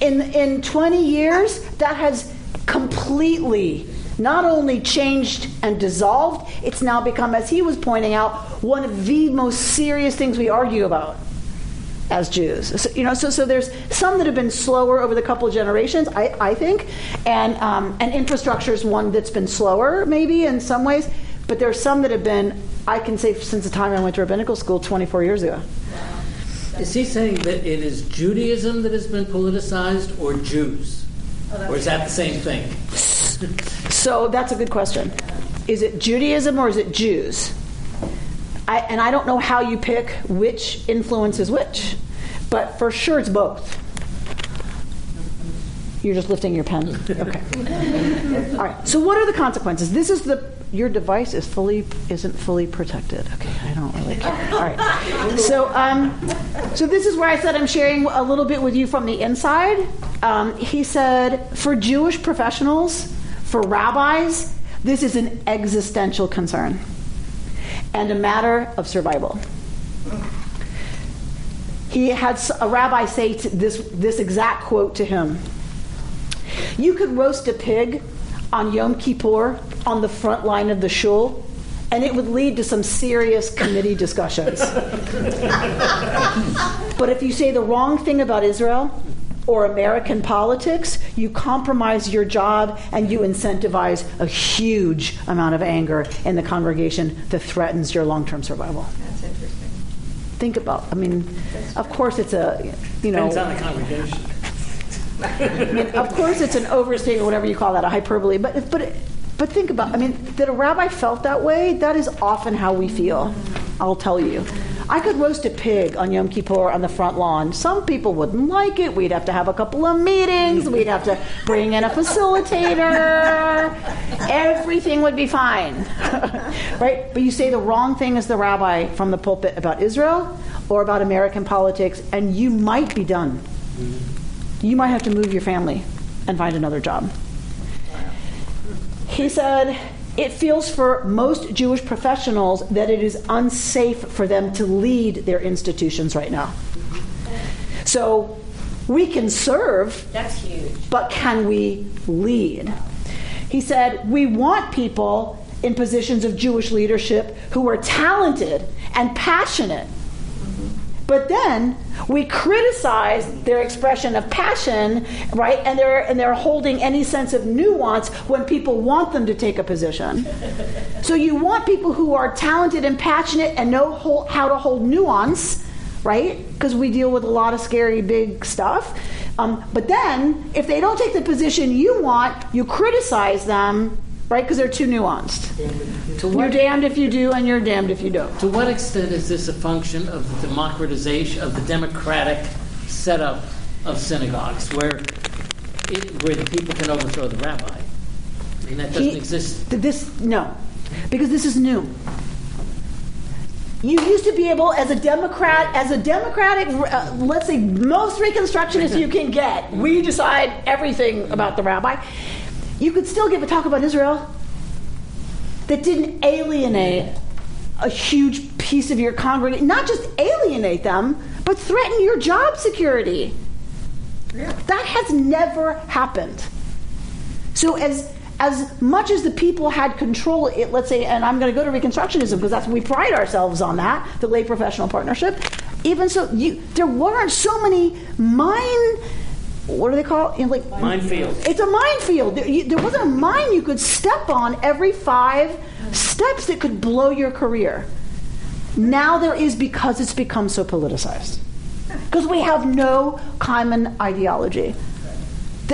In in 20 years, that has completely not only changed and dissolved. It's now become, as he was pointing out, one of the most serious things we argue about as Jews. So, you know, so, so there's some that have been slower over the couple of generations, I, I think, and um, and infrastructure is one that's been slower, maybe in some ways, but there's some that have been, I can say, since the time I went to rabbinical school 24 years ago. Is he saying that it is Judaism that has been politicized or Jews? Or is that the same thing? So that's a good question. Is it Judaism or is it Jews? I, and I don't know how you pick which influences which, but for sure it's both. You're just lifting your pen. Okay. All right. So what are the consequences? This is the your device is fully isn't fully protected. Okay, I don't really care. All right. So um, so this is where I said I'm sharing a little bit with you from the inside. Um, he said for Jewish professionals, for rabbis, this is an existential concern and a matter of survival. He had a rabbi say this, this exact quote to him You could roast a pig on Yom Kippur on the front line of the shul, and it would lead to some serious committee discussions. but if you say the wrong thing about Israel, or American politics, you compromise your job and you incentivize a huge amount of anger in the congregation that threatens your long term survival. That's interesting. Think about, I mean, of course it's a, you know, Depends on the congregation. I mean, of course it's an overstatement, whatever you call that, a hyperbole, but, but, but think about, I mean, that a rabbi felt that way, that is often how we feel, I'll tell you. I could roast a pig on Yom Kippur on the front lawn. Some people wouldn't like it. We'd have to have a couple of meetings. We'd have to bring in a facilitator. Everything would be fine. right? But you say the wrong thing as the rabbi from the pulpit about Israel or about American politics, and you might be done. You might have to move your family and find another job. He said, it feels for most Jewish professionals that it is unsafe for them to lead their institutions right now. So we can serve, That's huge. but can we lead? He said, We want people in positions of Jewish leadership who are talented and passionate. But then we criticize their expression of passion, right? And they're and they're holding any sense of nuance when people want them to take a position. So you want people who are talented and passionate and know how to hold nuance, right? Because we deal with a lot of scary big stuff. Um, but then if they don't take the position you want, you criticize them, right? Because they're too nuanced. To You're damned if you do, and you're damned if you don't. to what extent is this a function of the democratization, of the democratic setup of synagogues, where, it, where the people can overthrow the rabbi? I mean, that doesn't He- exist. th- This no, because this is new. you used to be able, as a Democrat, as a Democratic, uh, let's say most Reconstructionists you can get, we decide everything about the rabbi. You could still give a talk about Israel that didn't alienate a huge piece of your congregation, not just alienate them, but threaten your job security. That has never happened. So as as much as the people had control, it, let's say, and I'm going to go to Reconstructionism because that's we pride ourselves on that, the lay professional partnership. Even so, you, there weren't so many mine. What do they call it? Like Minefield. It's a minefield. There, you, there wasn't a mine you could step on every five steps that could blow your career. Now there is because it's become so politicized. Because we have no common ideology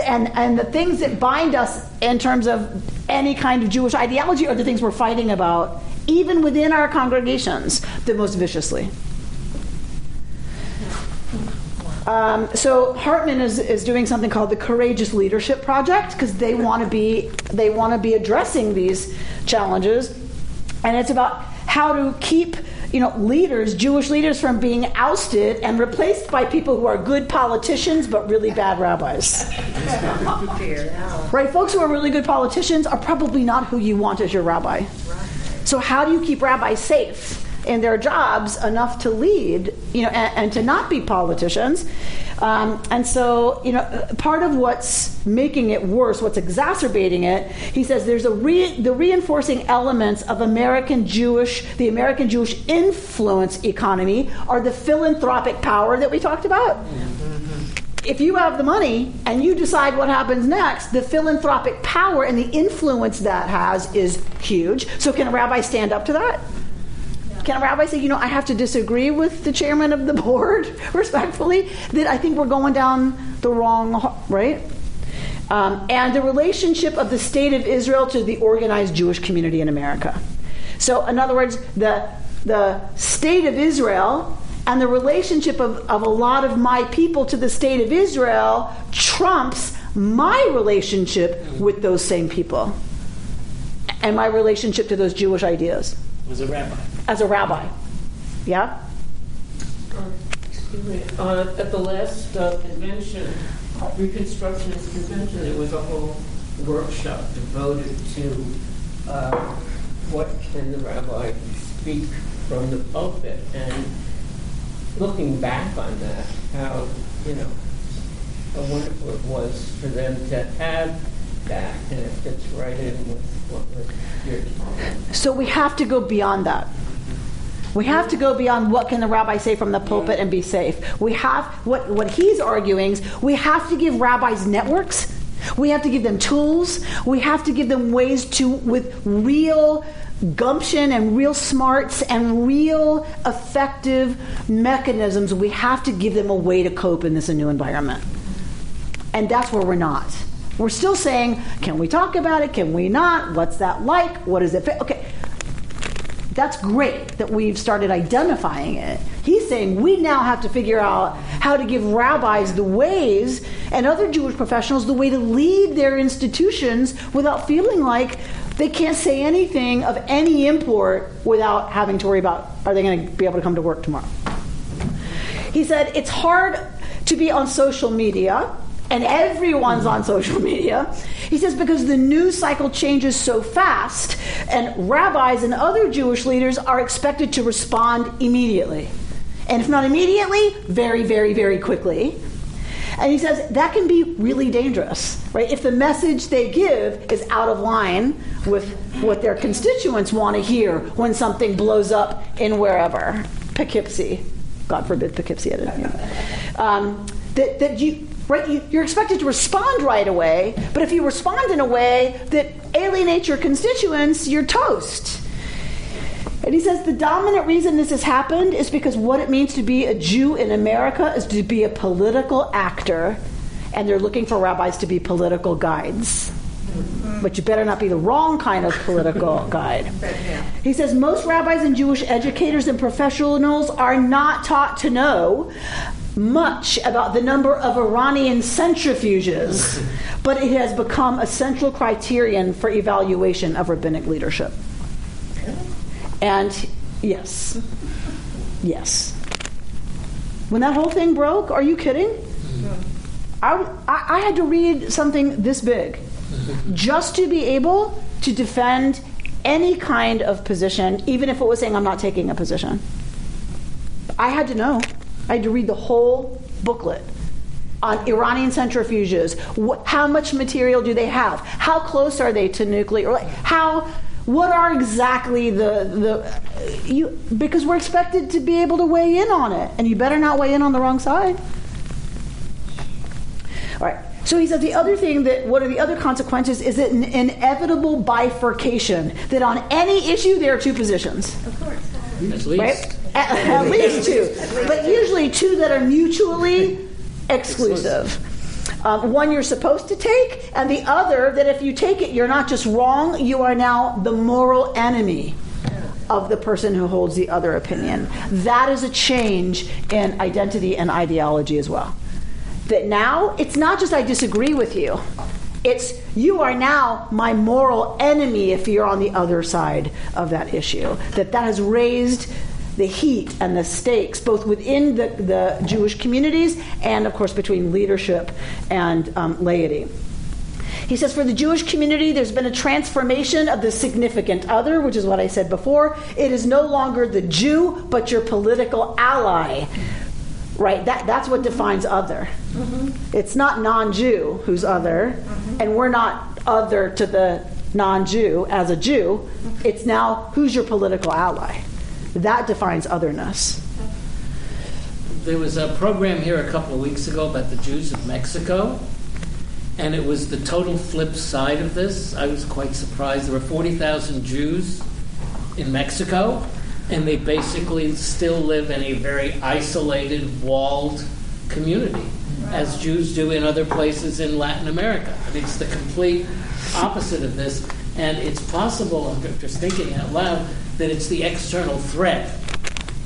and, and the things that bind us in terms of any kind of Jewish ideology are the things we're fighting about, even within our congregations, the most viciously. Um, so Hartman is, is doing something called the Courageous Leadership Project because they want to be they want to be addressing these challenges, and it's about how to keep you know, leaders, Jewish leaders, from being ousted and replaced by people who are good politicians but really bad rabbis. right? Folks who are really good politicians are probably not who you want as your rabbi. So, how do you keep rabbis safe? In their jobs enough to lead, you know, and, and to not be politicians. Um, and so, you know, part of what's making it worse, what's exacerbating it, he says there's a re- the reinforcing elements of American Jewish, the American Jewish influence economy are the philanthropic power that we talked about. If you have the money and you decide what happens next, the philanthropic power and the influence that has is huge. So, can a rabbi stand up to that? Can a rabbi say, you know, I have to disagree with the chairman of the board respectfully, that I think we're going down the wrong, right? Um, and the relationship of the state of Israel to the organized Jewish community in America. So, in other words, the, the state of Israel and the relationship of, of a lot of my people to the state of Israel trumps my relationship with those same people and my relationship to those Jewish ideas. Was a rabbi as a rabbi. Yeah? excuse me. Uh, at the last uh, convention, Reconstructionist convention, there was a whole workshop devoted to uh, what can the rabbi speak from the pulpit, and looking back on that, how you know how wonderful it was for them to have that, and it fits right in with what you're. So we have to go beyond that. We have to go beyond what can the rabbi say from the pulpit and be safe. We have what what he's arguing is we have to give rabbis networks. We have to give them tools. We have to give them ways to with real gumption and real smarts and real effective mechanisms. We have to give them a way to cope in this new environment. And that's where we're not. We're still saying, can we talk about it? Can we not? What's that like? What is it? Fit? Okay, that's great that we've started identifying it. He's saying we now have to figure out how to give rabbis the ways and other Jewish professionals the way to lead their institutions without feeling like they can't say anything of any import without having to worry about are they going to be able to come to work tomorrow. He said it's hard to be on social media and everyone's on social media. He says because the news cycle changes so fast, and rabbis and other Jewish leaders are expected to respond immediately. And if not immediately, very, very, very quickly. And he says that can be really dangerous, right? If the message they give is out of line with what their constituents want to hear when something blows up in wherever, Poughkeepsie, God forbid Poughkeepsie. Um, that, that you right? You, are expected to respond right away, but if you respond in a way that alienates your constituents, you're toast. And he says the dominant reason this has happened is because what it means to be a Jew in America is to be a political actor, and they're looking for rabbis to be political guides. Mm-hmm. But you better not be the wrong kind of political guide. He says most rabbis and Jewish educators and professionals are not taught to know much about the number of Iranian centrifuges, but it has become a central criterion for evaluation of rabbinic leadership. And Yes. Yes. When that whole thing broke, are you kidding? Mm-hmm. I, I, I had to read something this big just to be able to defend any kind of position, even if it was saying I'm not taking a position. I had to know. I had to read the whole booklet on Iranian centrifuges. Wh- how much material do they have? How close are they to nuclear? How? What are exactly the the you? Because we're expected to be able to weigh in on it, and you better not weigh in on the wrong side. All right. So he said the other thing that what are the other consequences is it an inevitable bifurcation that on any issue there are two positions. Of course. At least. Right? At, at least two, but usually two that are mutually exclusive. Um, one you're supposed to take, and the other that if you take it, you're not just wrong, you are now the moral enemy of the person who holds the other opinion. That is a change in identity and ideology as well. That now it's not just I disagree with you. It's you are now my moral enemy if you're on the other side of that issue. That that has raised the heat and the stakes both within the, the Jewish communities and of course between leadership and um, laity. He says, for the Jewish community, there's been a transformation of the significant other, which is what I said before. It is no longer the Jew, but your political ally. Right? That, that's what defines other. Mm-hmm. It's not non Jew who's other, mm-hmm. and we're not other to the non Jew as a Jew. Mm-hmm. It's now who's your political ally. That defines otherness. There was a program here a couple of weeks ago about the Jews of Mexico, and it was the total flip side of this. I was quite surprised. There were 40,000 Jews in Mexico, and they basically still live in a very isolated, walled community, as Jews do in other places in Latin America. I mean, it's the complete opposite of this, and it's possible, I'm just thinking out loud, that it's the external threat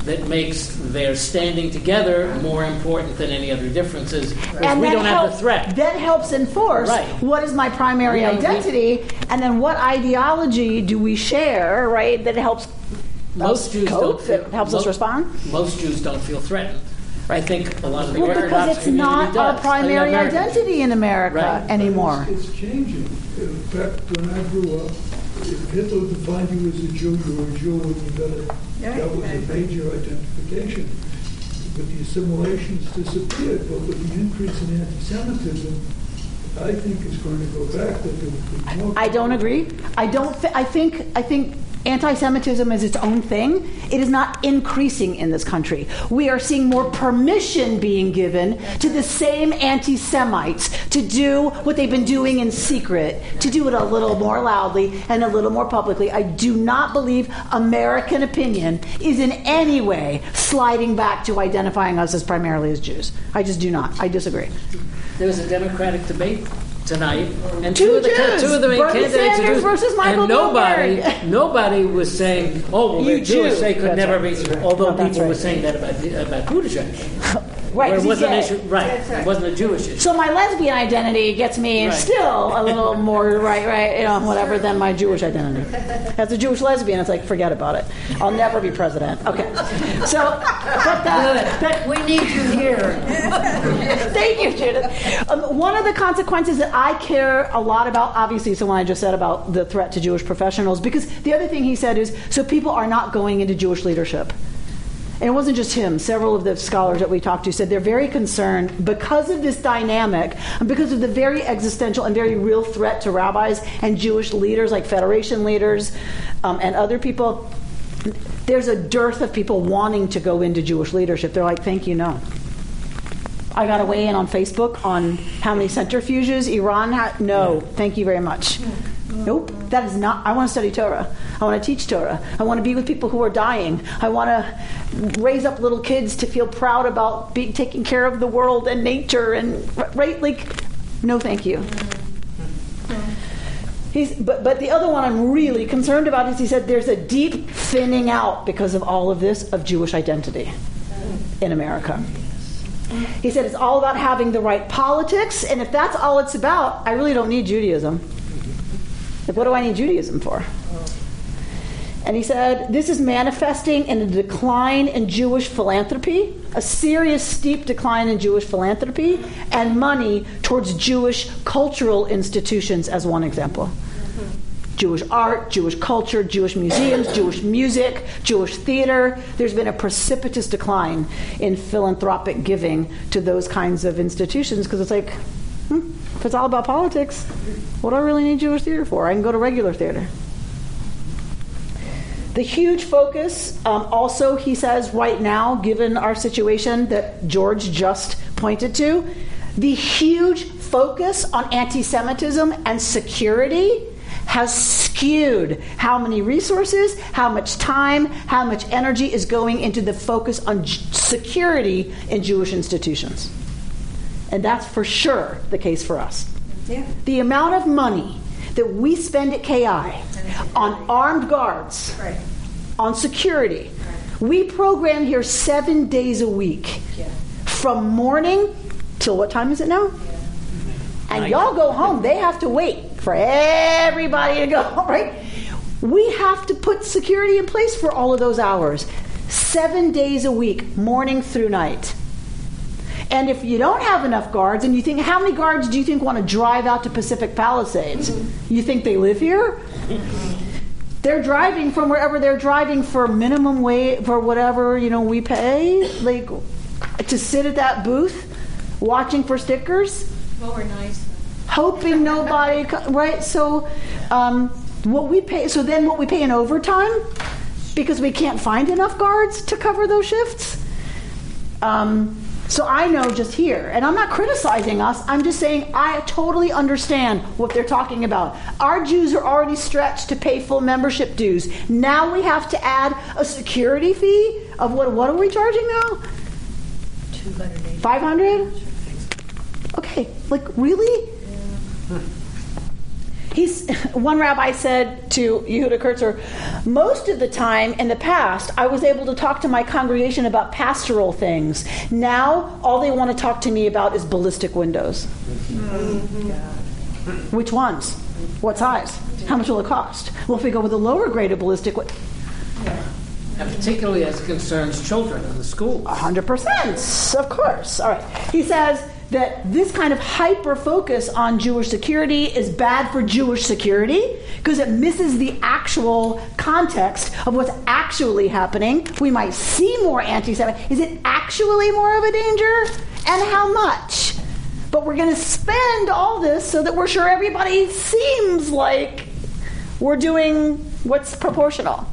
that makes their standing together more important than any other differences. Because we don't have helps, the threat. That helps enforce Right. what is my primary We don't- we- identity, and then what ideology do we share, right? That helps Most Jews cope, don't feel, that helps us respond. Most Jews don't feel threatened. I think a lot of the Well, Orthodox because it's community not does. our primary identity in America Right. anymore. It's, it's changing. In fact, when I grew up, if Hitler defined you as a Jew, you were a Jew and you got it. That was a major identification. But the assimilations disappeared, but with the increase in anti-Semitism, I think it's going to go back, that there will be more. I don't agree. I don't. Th- I think. I think anti-Semitism is its own thing. It is not increasing in this country. We are seeing more permission being given to the same anti-Semites to do what they've been doing in secret, to do it a little more loudly and a little more publicly. I do not believe American opinion is in any way sliding back to identifying us as primarily as Jews. I just do not. I disagree. There was a Democratic debate tonight, and Two two, of the Jews! two of the main Bernie candidates are Sanders Jews, versus Michael and nobody, Bloomberg. nobody was saying, "Oh, well, You they're Jewish; Jew." they could That's never right. be." Although No, that's people were saying that about about Buttigieg, Right, it wasn't an gay. issue, right? It wasn't a Jewish issue. So my lesbian identity gets me Right. still a little more right, right, you know, whatever than my Jewish identity. As a Jewish lesbian, it's like forget about it. I'll never be president. Okay, so but the, but We need you here. Thank you, Judith. Um, one of the consequences that I care a lot about, obviously, is the one I just said about the threat to Jewish professionals, because the other thing he said is so people are not going into Jewish leadership. And it wasn't just him. Several of the scholars that we talked to said they're very concerned because of this dynamic and because of the very existential and very real threat to rabbis and Jewish leaders, like Federation leaders um, and other people. There's a dearth of people wanting to go into Jewish leadership. They're like, thank you, no. I got to weigh in on Facebook on how many centrifuges Iran had. No, thank you very much. Nope, that is not. I want to study Torah. I want to teach Torah. I want to be with people who are dying. I want to raise up little kids to feel proud about being taking care of the world and nature and right. Like, no, thank you. He's, but, but the other one I'm really concerned about is he said there's a deep thinning out because of all of this of Jewish identity in America. He said it's all about having the right politics, and if that's all it's about, I really don't need Judaism. Like, what do I need Judaism for? And he said, This is manifesting in a decline in Jewish philanthropy, a serious, steep decline in Jewish philanthropy, and money towards Jewish cultural institutions, as one example. Jewish art, Jewish culture, Jewish museums, Jewish music, Jewish theater. There's been a precipitous decline in philanthropic giving to those kinds of institutions because it's like, hmm, if it's all about politics, what do I really need Jewish theater for? I can go to regular theater. The huge focus, um, also, he says, right now, given our situation that George just pointed to, the huge focus on anti Semitism and security has skewed how many resources, how much time, how much energy is going into the focus on j- security in Jewish institutions. And that's for sure the case for us. Yeah. The amount of money that we spend at KI on armed guards, Right. on security, we program here seven days a week Yeah. from morning till what time is it now? And y'all go home. They have to wait for everybody to go, right? We have to put security in place for all of those hours. Seven days a week, morning through night. And if you don't have enough guards, and you think, how many guards do you think want to drive out to Pacific Palisades? You think they live here? They're driving from wherever they're driving for minimum wage, for whatever, you know, we pay, like, to sit at that booth watching for stickers Well, we're nice. Hoping nobody right? So um, what we pay so then what we pay in overtime because we can't find enough guards to cover those shifts. Um, so i know just here and i'm not criticizing us i'm just saying i totally understand what they're talking about. Our dues are already stretched to pay full membership dues. Now we have to add a security fee of what what are we charging now? 280. 500 okay like really He's one rabbi said to Yehuda Kurtzer, most of the time in the past, I was able to talk to my congregation about pastoral things. Now, all they want to talk to me about is ballistic windows. Mm-hmm. Which ones? What size? How much will it cost? Well, if we go with a lower grade of ballistic, wi- And particularly as it concerns children in the schools. 100%, of course. All right. He says that this kind of hyper focus on Jewish security is bad for Jewish security because it misses the actual context of what's actually happening. We might see more anti Semitic. Is it actually more of a danger? And how much? But we're going to spend all this so that we're sure everybody seems like we're doing what's proportional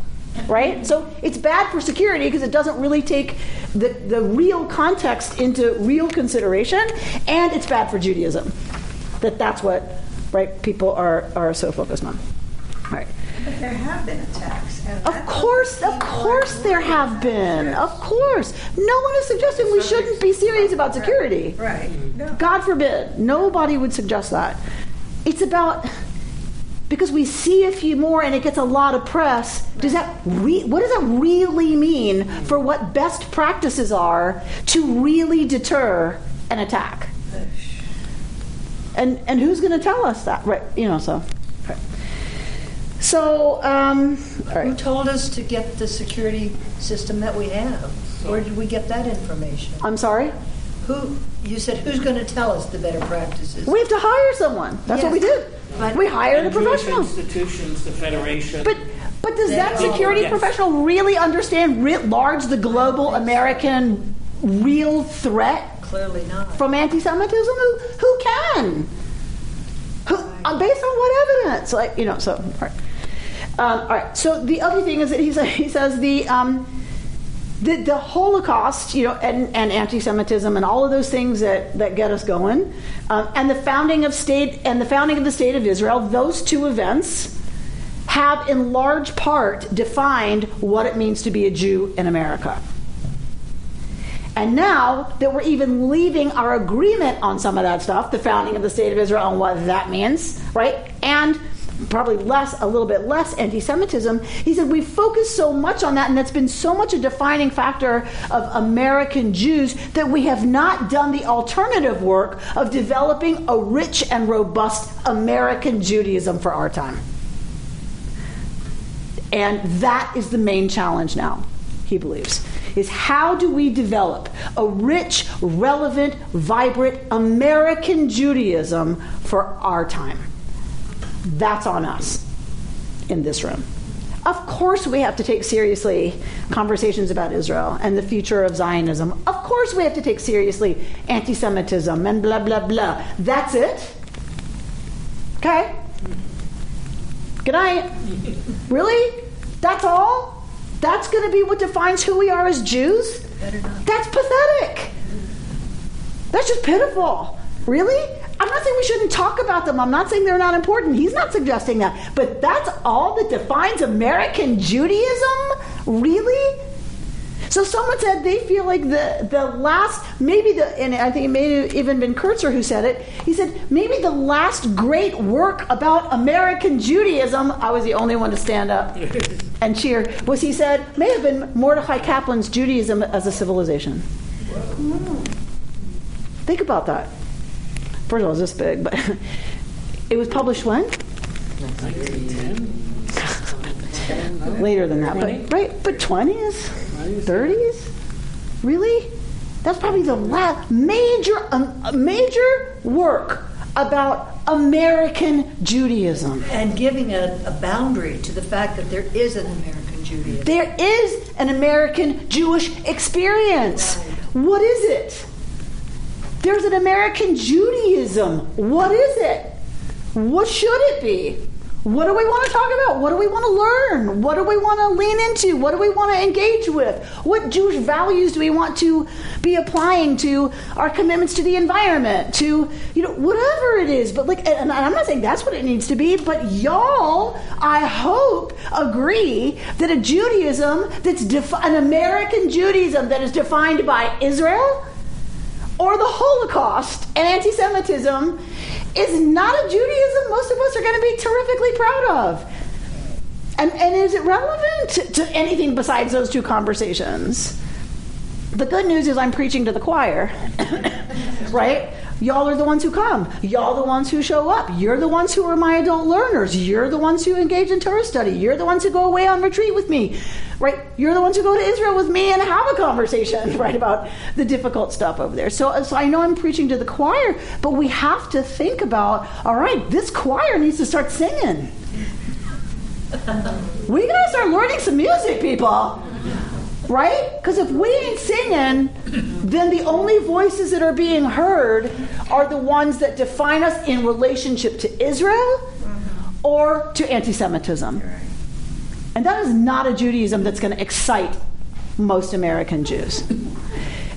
right so it's bad for security because it doesn't really take the, the real context into real consideration and it's bad for judaism that that's what right people are, are so focused on all right But there have been attacks. of course, of course, there have been. Of course, no one is suggesting we shouldn't be serious about security. Right. No. God forbid. Nobody would suggest that. It's about because we see a few more and it gets a lot of press. Does that re- what does that really mean for what best practices are to really deter an attack? And and who's going to tell us that? Right, you know. So, right. so um, Who told us to get the security system that we have? Where did we get that information? I'm sorry. Who, you said, who's going to tell us the better practices? We have to hire someone. That's what we Yes. did. But- we hired a professional. institutions, the Federation. But but does that security yes. professional really understand writ large the global American real threat Clearly not. from anti-Semitism? Who who can? Who, uh, based on what evidence? Like you know. So all right. Um, all right. So the other thing is that he says he says the. Um, the, the Holocaust, you know, and, and anti-Semitism, and all of those things that, that get us going, um, and the founding of state and the founding of the state of Israel, those two events have, in large part, defined what it means to be a Jew in America. And now that we're even leaving our agreement on some of that stuff, the founding of the state of Israel and what that means, right? And probably less, a little bit less anti Semitism. He said, we focus so much on that, and that's been so much a defining factor of American Jews that we have not done the alternative work of developing a rich and robust American Judaism for our time. And that is the main challenge now, he believes, is how do we develop a rich, relevant, vibrant American Judaism for our time? That's on us in this room. Of course, we have to take seriously conversations about Israel and the future of Zionism. Of course, we have to take seriously anti Semitism and blah, blah, blah. That's it. Okay? Good night. Really? That's all? That's going to be what defines who we are as Jews? That's pathetic. That's just pitiful. Really? I'm not saying we shouldn't talk about them. I'm not saying they're not important. He's not suggesting that. But that's all that defines American Judaism? Really? So someone said they feel like the, the last, maybe the, and I think it may have even been Kurtzer who said it. He said maybe the last great work about American Judaism, I was the only one to stand up and cheer, was he said may have been Mordecai Kaplan's Judaism as a Civilization. Think about that. First of all, it's this big, but it was published when? Later than that, but right, but twenties, thirties, really? That's probably the last major, um, major work about American Judaism. And giving a, a boundary to the fact that there is an American Judaism. There is an American Jewish experience. What is it? There's an American Judaism. What is it? What should it be? What do we want to talk about? What do we want to learn? What do we want to lean into? What do we want to engage with? What Jewish values do we want to be applying to our commitments to the environment, to, you know, whatever it is. But like, and I'm not saying that's what it needs to be, but y'all, I hope, agree that a Judaism that's defi- an American Judaism that is defined by Israel or the Holocaust and anti Semitism is not a Judaism most of us are going to be terrifically proud of. And, and is it relevant to, to anything besides those two conversations? The good news is I'm preaching to the choir, right? Y'all are the ones who come. Y'all the ones who show up. You're the ones who are my adult learners. You're the ones who engage in Torah study. You're the ones who go away on retreat with me, right? You're the ones who go to Israel with me and have a conversation, right, about the difficult stuff over there. So, so I know I'm preaching to the choir, but we have to think about, all right, this choir needs to start singing. we gotta start learning some music, people. Right? Because if we ain't singing, then the only voices that are being heard are the ones that define us in relationship to Israel or to anti Semitism. And that is not a Judaism that's going to excite most American Jews.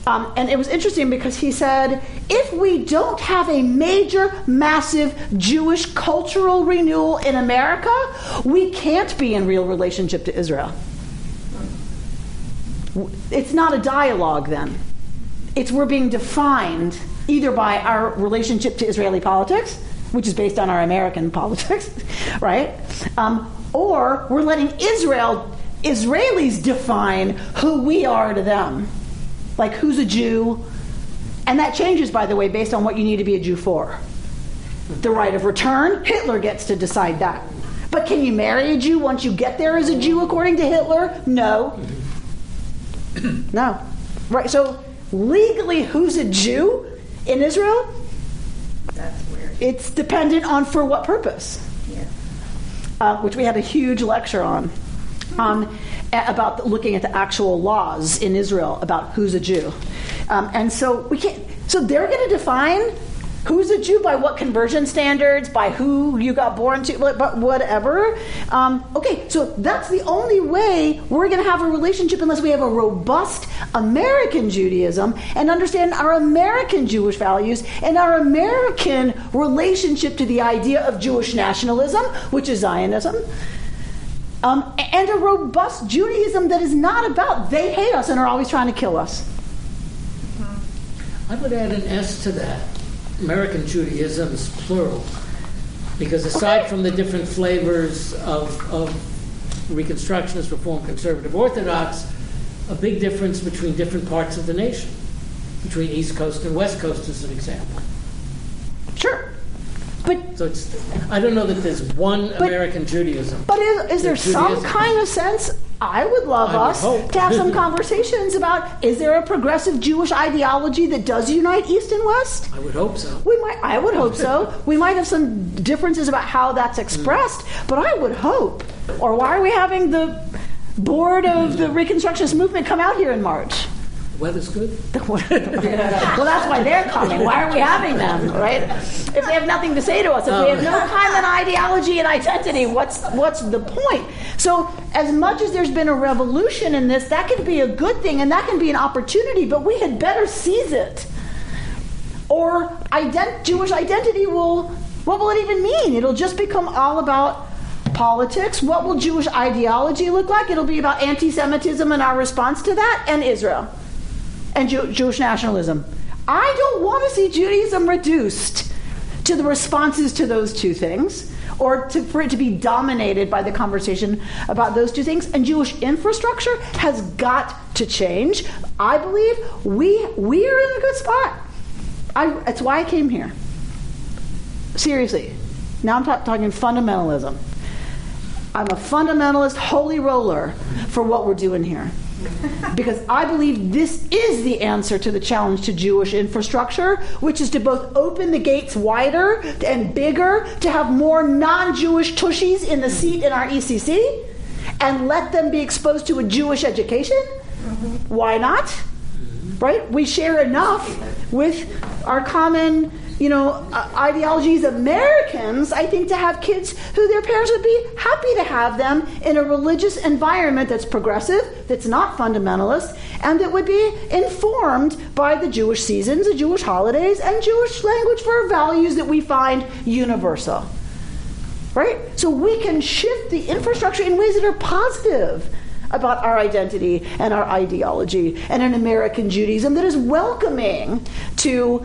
Um, and it was interesting because he said if we don't have a major, massive Jewish cultural renewal in America, we can't be in real relationship to Israel. It's not a dialogue then. It's we're being defined either by our relationship to Israeli politics, which is based on our American politics, right? Um, or we're letting Israel, Israelis define who we are to them. Like who's a Jew. And that changes, by the way, based on what you need to be a Jew for. The right of return, Hitler gets to decide that. But can you marry a Jew once you get there as a Jew according to Hitler? No. no. Right, so legally, who's a Jew in Israel? That's weird. It's dependent on for what purpose. Yeah. Uh, which we had a huge lecture on. Um, about looking at the actual laws in Israel about who's a Jew. Um, and so we can't, so they're going to define who's a Jew by what conversion standards, by who you got born to, but whatever. Um, okay, so that's the only way we're going to have a relationship unless we have a robust American Judaism and understand our American Jewish values and our American relationship to the idea of Jewish nationalism, which is Zionism. Um, and a robust Judaism that is not about they hate us and are always trying to kill us. I would add an S to that. American Judaism is plural. Because aside from the different flavors of, of Reconstructionist, Reform, Conservative, Orthodox, a big difference between different parts of the nation, between East Coast and West Coast, as an example. Sure. But So it's, I don't know that there's one American Judaism. But is, is there some kind of sense? I would love I us to have some conversations about is there a progressive Jewish ideology that does unite East and West? I would hope so. We might, I would hope so. We might have some differences about how that's mm. expressed, but I would hope. Or why are we having the board of mm. the Reconstructionist movement come out here in March? Weather's good. well, that's why they're coming. Why are we having them, right? If they have nothing to say to us, if we have no oh. common ideology and identity, what's what's the point? So, as much as there's been a revolution in this, that can be a good thing and that can be an opportunity, but we had better seize it. Or ident- Jewish identity will, what will it even mean? It'll just become all about politics. What will Jewish ideology look like? It'll be about anti Semitism and our response to that, and Israel and Jew- Jewish nationalism. I don't want to see Judaism reduced to the responses to those two things, or to, for it to be dominated by the conversation about those two things. And Jewish infrastructure has got to change. I believe we we are in a good spot. I, that's why I came here. Seriously. Now I'm ta- talking fundamentalism. I'm a fundamentalist, holy roller for what we're doing here. Because I believe this is the answer to the challenge to Jewish infrastructure, which is to both open the gates wider and bigger, to have more non Jewish tushies in the seat in our ECC, and let them be exposed to a Jewish education. Mm-hmm. Why not? Right? We share enough with our common you know, uh, ideologies Americans, I think, to have kids who their parents would be happy to have them in a religious environment that's progressive, that's not fundamentalist, and that would be informed by the Jewish seasons, the Jewish holidays, and Jewish language for values that we find universal. Right? So we can shift the infrastructure in ways that are positive about our identity and our ideology and an American Judaism that is welcoming to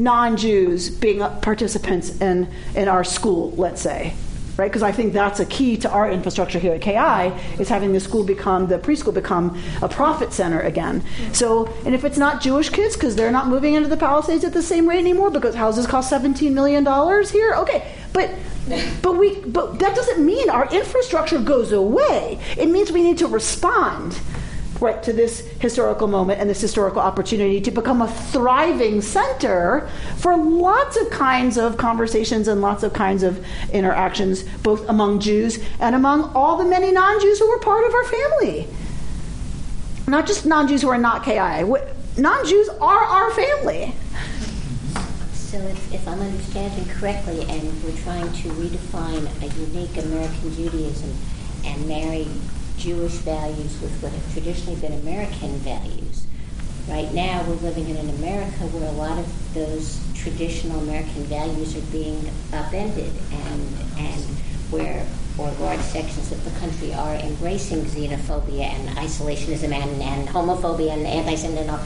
non Jews being participants in, in our school, let's say. Right? Because I think that's a key to our infrastructure here at KI is having the school become, the preschool become a profit center again. So, and if it's not Jewish kids, because they're not moving into the Palisades at the same rate anymore because houses cost $17 million here, okay. But but we but that doesn't mean our infrastructure goes away. It means we need to respond right to this historical moment and this historical opportunity to become a thriving center for lots of kinds of conversations and lots of kinds of interactions both among Jews and among all the many non-Jews who were part of our family. Not just non-Jews who are not KI. Non-Jews are our family. So if, if I'm understanding correctly, and we're trying to redefine a unique American Judaism and marry Jewish values with what have traditionally been American values. Right now, we're living in an America where a lot of those traditional American values are being upended, and and where or large sections of the country are embracing xenophobia and isolationism and, and homophobia and anti-Semitism.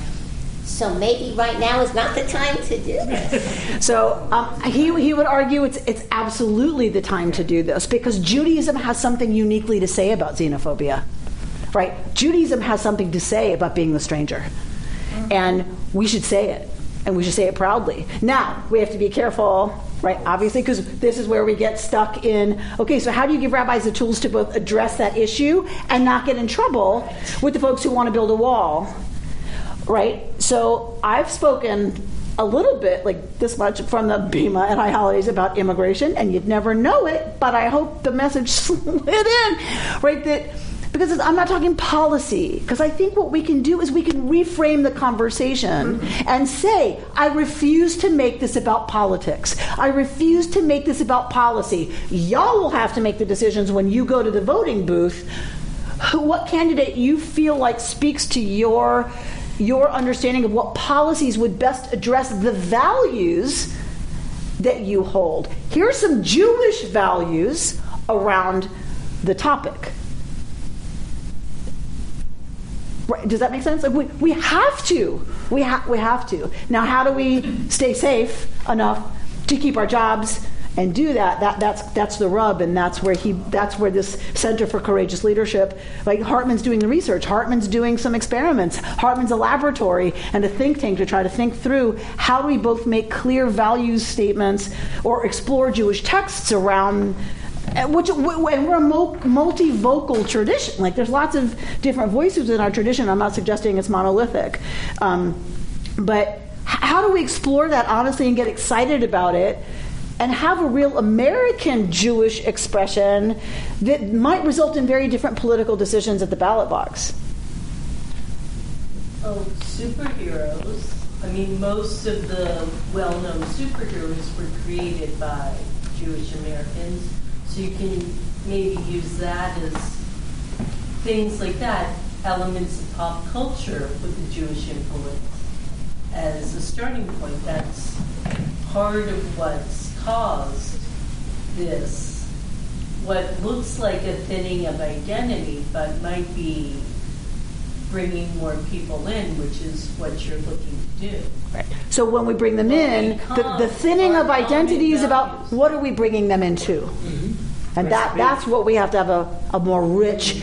So maybe right now is not the time to do this. So um, he, he would argue it's, it's absolutely the time to do this because Judaism has something uniquely to say about xenophobia. Right? Judaism has something to say about being the stranger. And we should say it. And we should say it proudly. Now, we have to be careful, right? Obviously, because this is where we get stuck in okay, so how do you give rabbis the tools to both address that issue and not get in trouble with the folks who want to build a wall right? So I've spoken a little bit, like this much, from the Bema and High Holidays about immigration, and you'd never know it, but I hope the message slid in, right? That because I'm not talking policy, because I think what we can do is we can reframe the conversation mm-hmm. and say, I refuse to make this about politics. I refuse to make this about policy. Y'all will have to make the decisions when you go to the voting booth. What candidate you feel like speaks to your your understanding of what policies would best address the values that you hold. Here are some Jewish values around the topic. Right, does that make sense? Like we, we have to. We, ha- we have to. Now, how do we stay safe enough to keep our jobs and do that, that that's that's the rub, and that's where he that's where this Center for Courageous Leadership, like Hartman's doing the research, Hartman's doing some experiments, Hartman's a laboratory and a think tank to try to think through how do we both make clear values statements or explore Jewish texts around. uh, Which and we're a mul- multi-vocal tradition. Like there's lots of different voices in our tradition. I'm not suggesting it's monolithic, um, but how do we explore that honestly and get excited about it and have a real American Jewish expression that might result in very different political decisions at the ballot box. Oh, superheroes. I mean, most of the well known superheroes were created by Jewish Americans. So you can maybe use that as things like that, elements of pop culture with the Jewish influence as a starting point. That's part of what's caused this, what looks like a thinning of identity, but might be bringing more people in, which is what you're looking to do. Right. So when we bring them in, the, the thinning of identity is about what are we bringing them into, mm-hmm. and that that's what we have to have a, a more rich,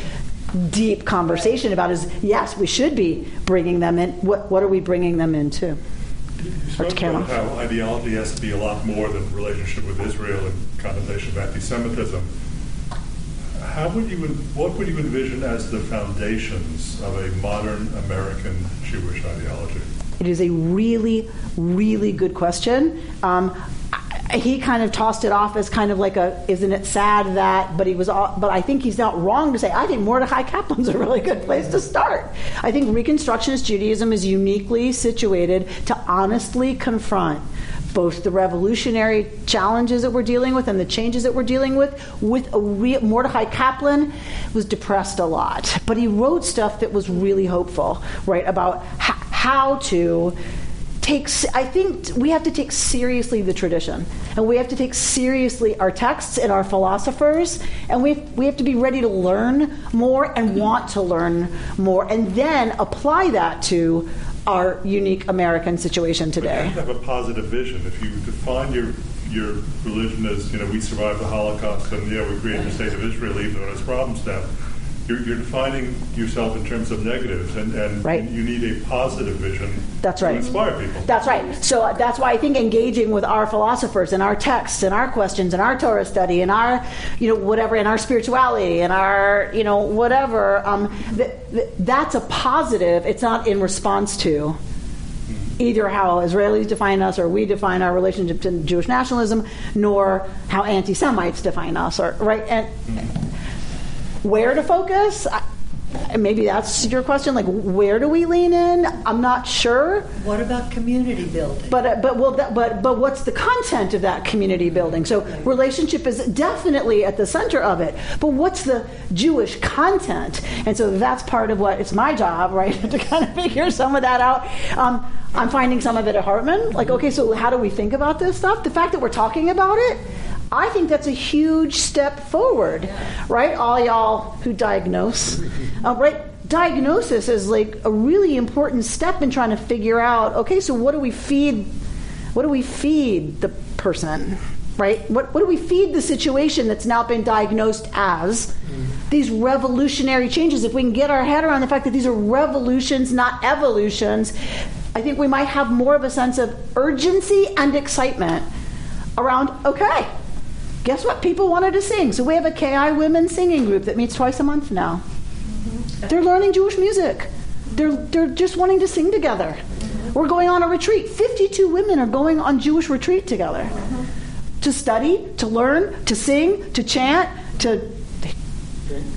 deep conversation about. Is yes, we should be bringing them in. What what are we bringing them into? You spoke about how ideology has to be a lot more than relationship with Israel and condemnation of anti-Semitism. How would you, what would you envision as the foundations of a modern American Jewish ideology? It is a really, really good question. Um, he kind of tossed it off as kind of like a, isn't it sad that? But he was, all, but I think he's not wrong to say. I think Mordecai Kaplan's a really good place to start. I think Reconstructionist Judaism is uniquely situated to honestly confront both the revolutionary challenges that we're dealing with and the changes that we're dealing with. With a Mordecai Kaplan was depressed a lot, but he wrote stuff that was really hopeful, right? About how to I think we have to take seriously the tradition, and we have to take seriously our texts and our philosophers, and we we have to be ready to learn more and want to learn more, and then apply that to our unique American situation But you today. have to have a positive vision. If you define your your religion as, you know, we survived the Holocaust and, yeah, we created the state of Israel even though it has problems now, you're, you're defining yourself in terms of negatives, and, and Right. you need a positive vision That's to right. inspire people. That's right. So uh, that's why I think engaging with our philosophers and our texts and our questions and our Torah study and our, you know, whatever, and our spirituality and our, you know, whatever, um, th- th- that's a positive. It's not in response to either how Israelis define us or we define our relationship to Jewish nationalism, nor how anti-Semites define us, or right. And where to focus? I, maybe that's your question. Like, where do we lean in? I'm not sure. What about community building? But uh, but well, that, but but what's the content of that community building? So relationship is definitely at the center of it. But what's the Jewish content? And so that's part of what it's my job, right, to kind of figure some of that out. Um, I'm finding some of it at Hartman. Like, okay, so how do we think about this stuff? The fact that we're talking about it. I think that's a huge step forward, right? All y'all who diagnose, uh, right? Diagnosis is like a really important step in trying to figure out. Okay, so what do we feed? What do we feed the person, right? What what do we feed the situation that's now been diagnosed as? These revolutionary changes. If we can get our head around the fact that these are revolutions, not evolutions, I think we might have more of a sense of urgency and excitement around. Okay, guess what? People wanted to sing. So we have a KI women singing group that meets twice a month now. They're learning Jewish music. They're, they're just wanting to sing together. We're going on a retreat. 52 women are going on Jewish retreat together to study, to learn, to sing, to chant, to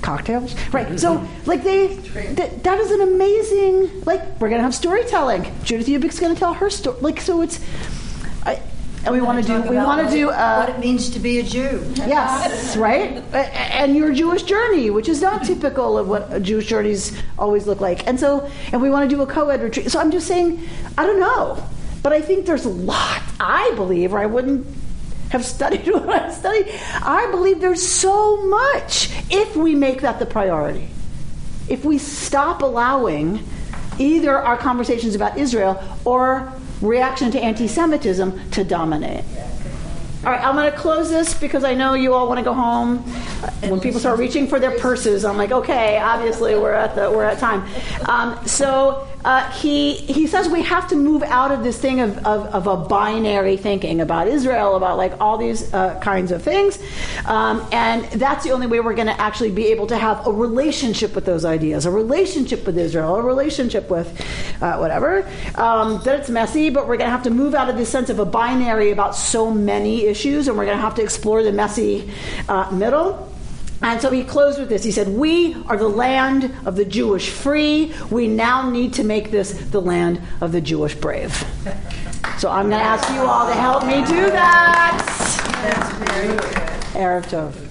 cocktails. Right. So, like, they, that, that is an amazing, like, we're to have storytelling. Judith Ubik's going to tell her story. Like, so it's, I, and we want to do, we want to do, uh, what it means to be a Jew. Yes, right? And your Jewish journey, which is not typical of what Jewish journeys always look like. And so, and we want to do a co ed retreat. So I'm just saying, I don't know. But I think there's a lot, I believe, or I wouldn't have studied what I studied. I believe there's so much if we make that the priority. If we stop allowing either our conversations about Israel or reaction to anti Semitism to dominate. All right, I'm going to close this because I know you all want to go home. When people start reaching for their purses, I'm like, okay, obviously we're at the we're at time. Um, so uh, he he says we have to move out of this thing of, of, of a binary thinking about Israel, about like all these uh, kinds of things, um, and that's the only way we're going to actually be able to have a relationship with those ideas, a relationship with Israel, a relationship with uh, whatever. Um, that it's messy, but we're going to have to move out of this sense of a binary about so many issues, and we're going to have to explore the messy uh, middle. And so he closed with this. He said, We are the land of the Jewish free. We now need to make this the land of the Jewish brave. So I'm going to ask you all to help me do that. That's very good. Erev Tov.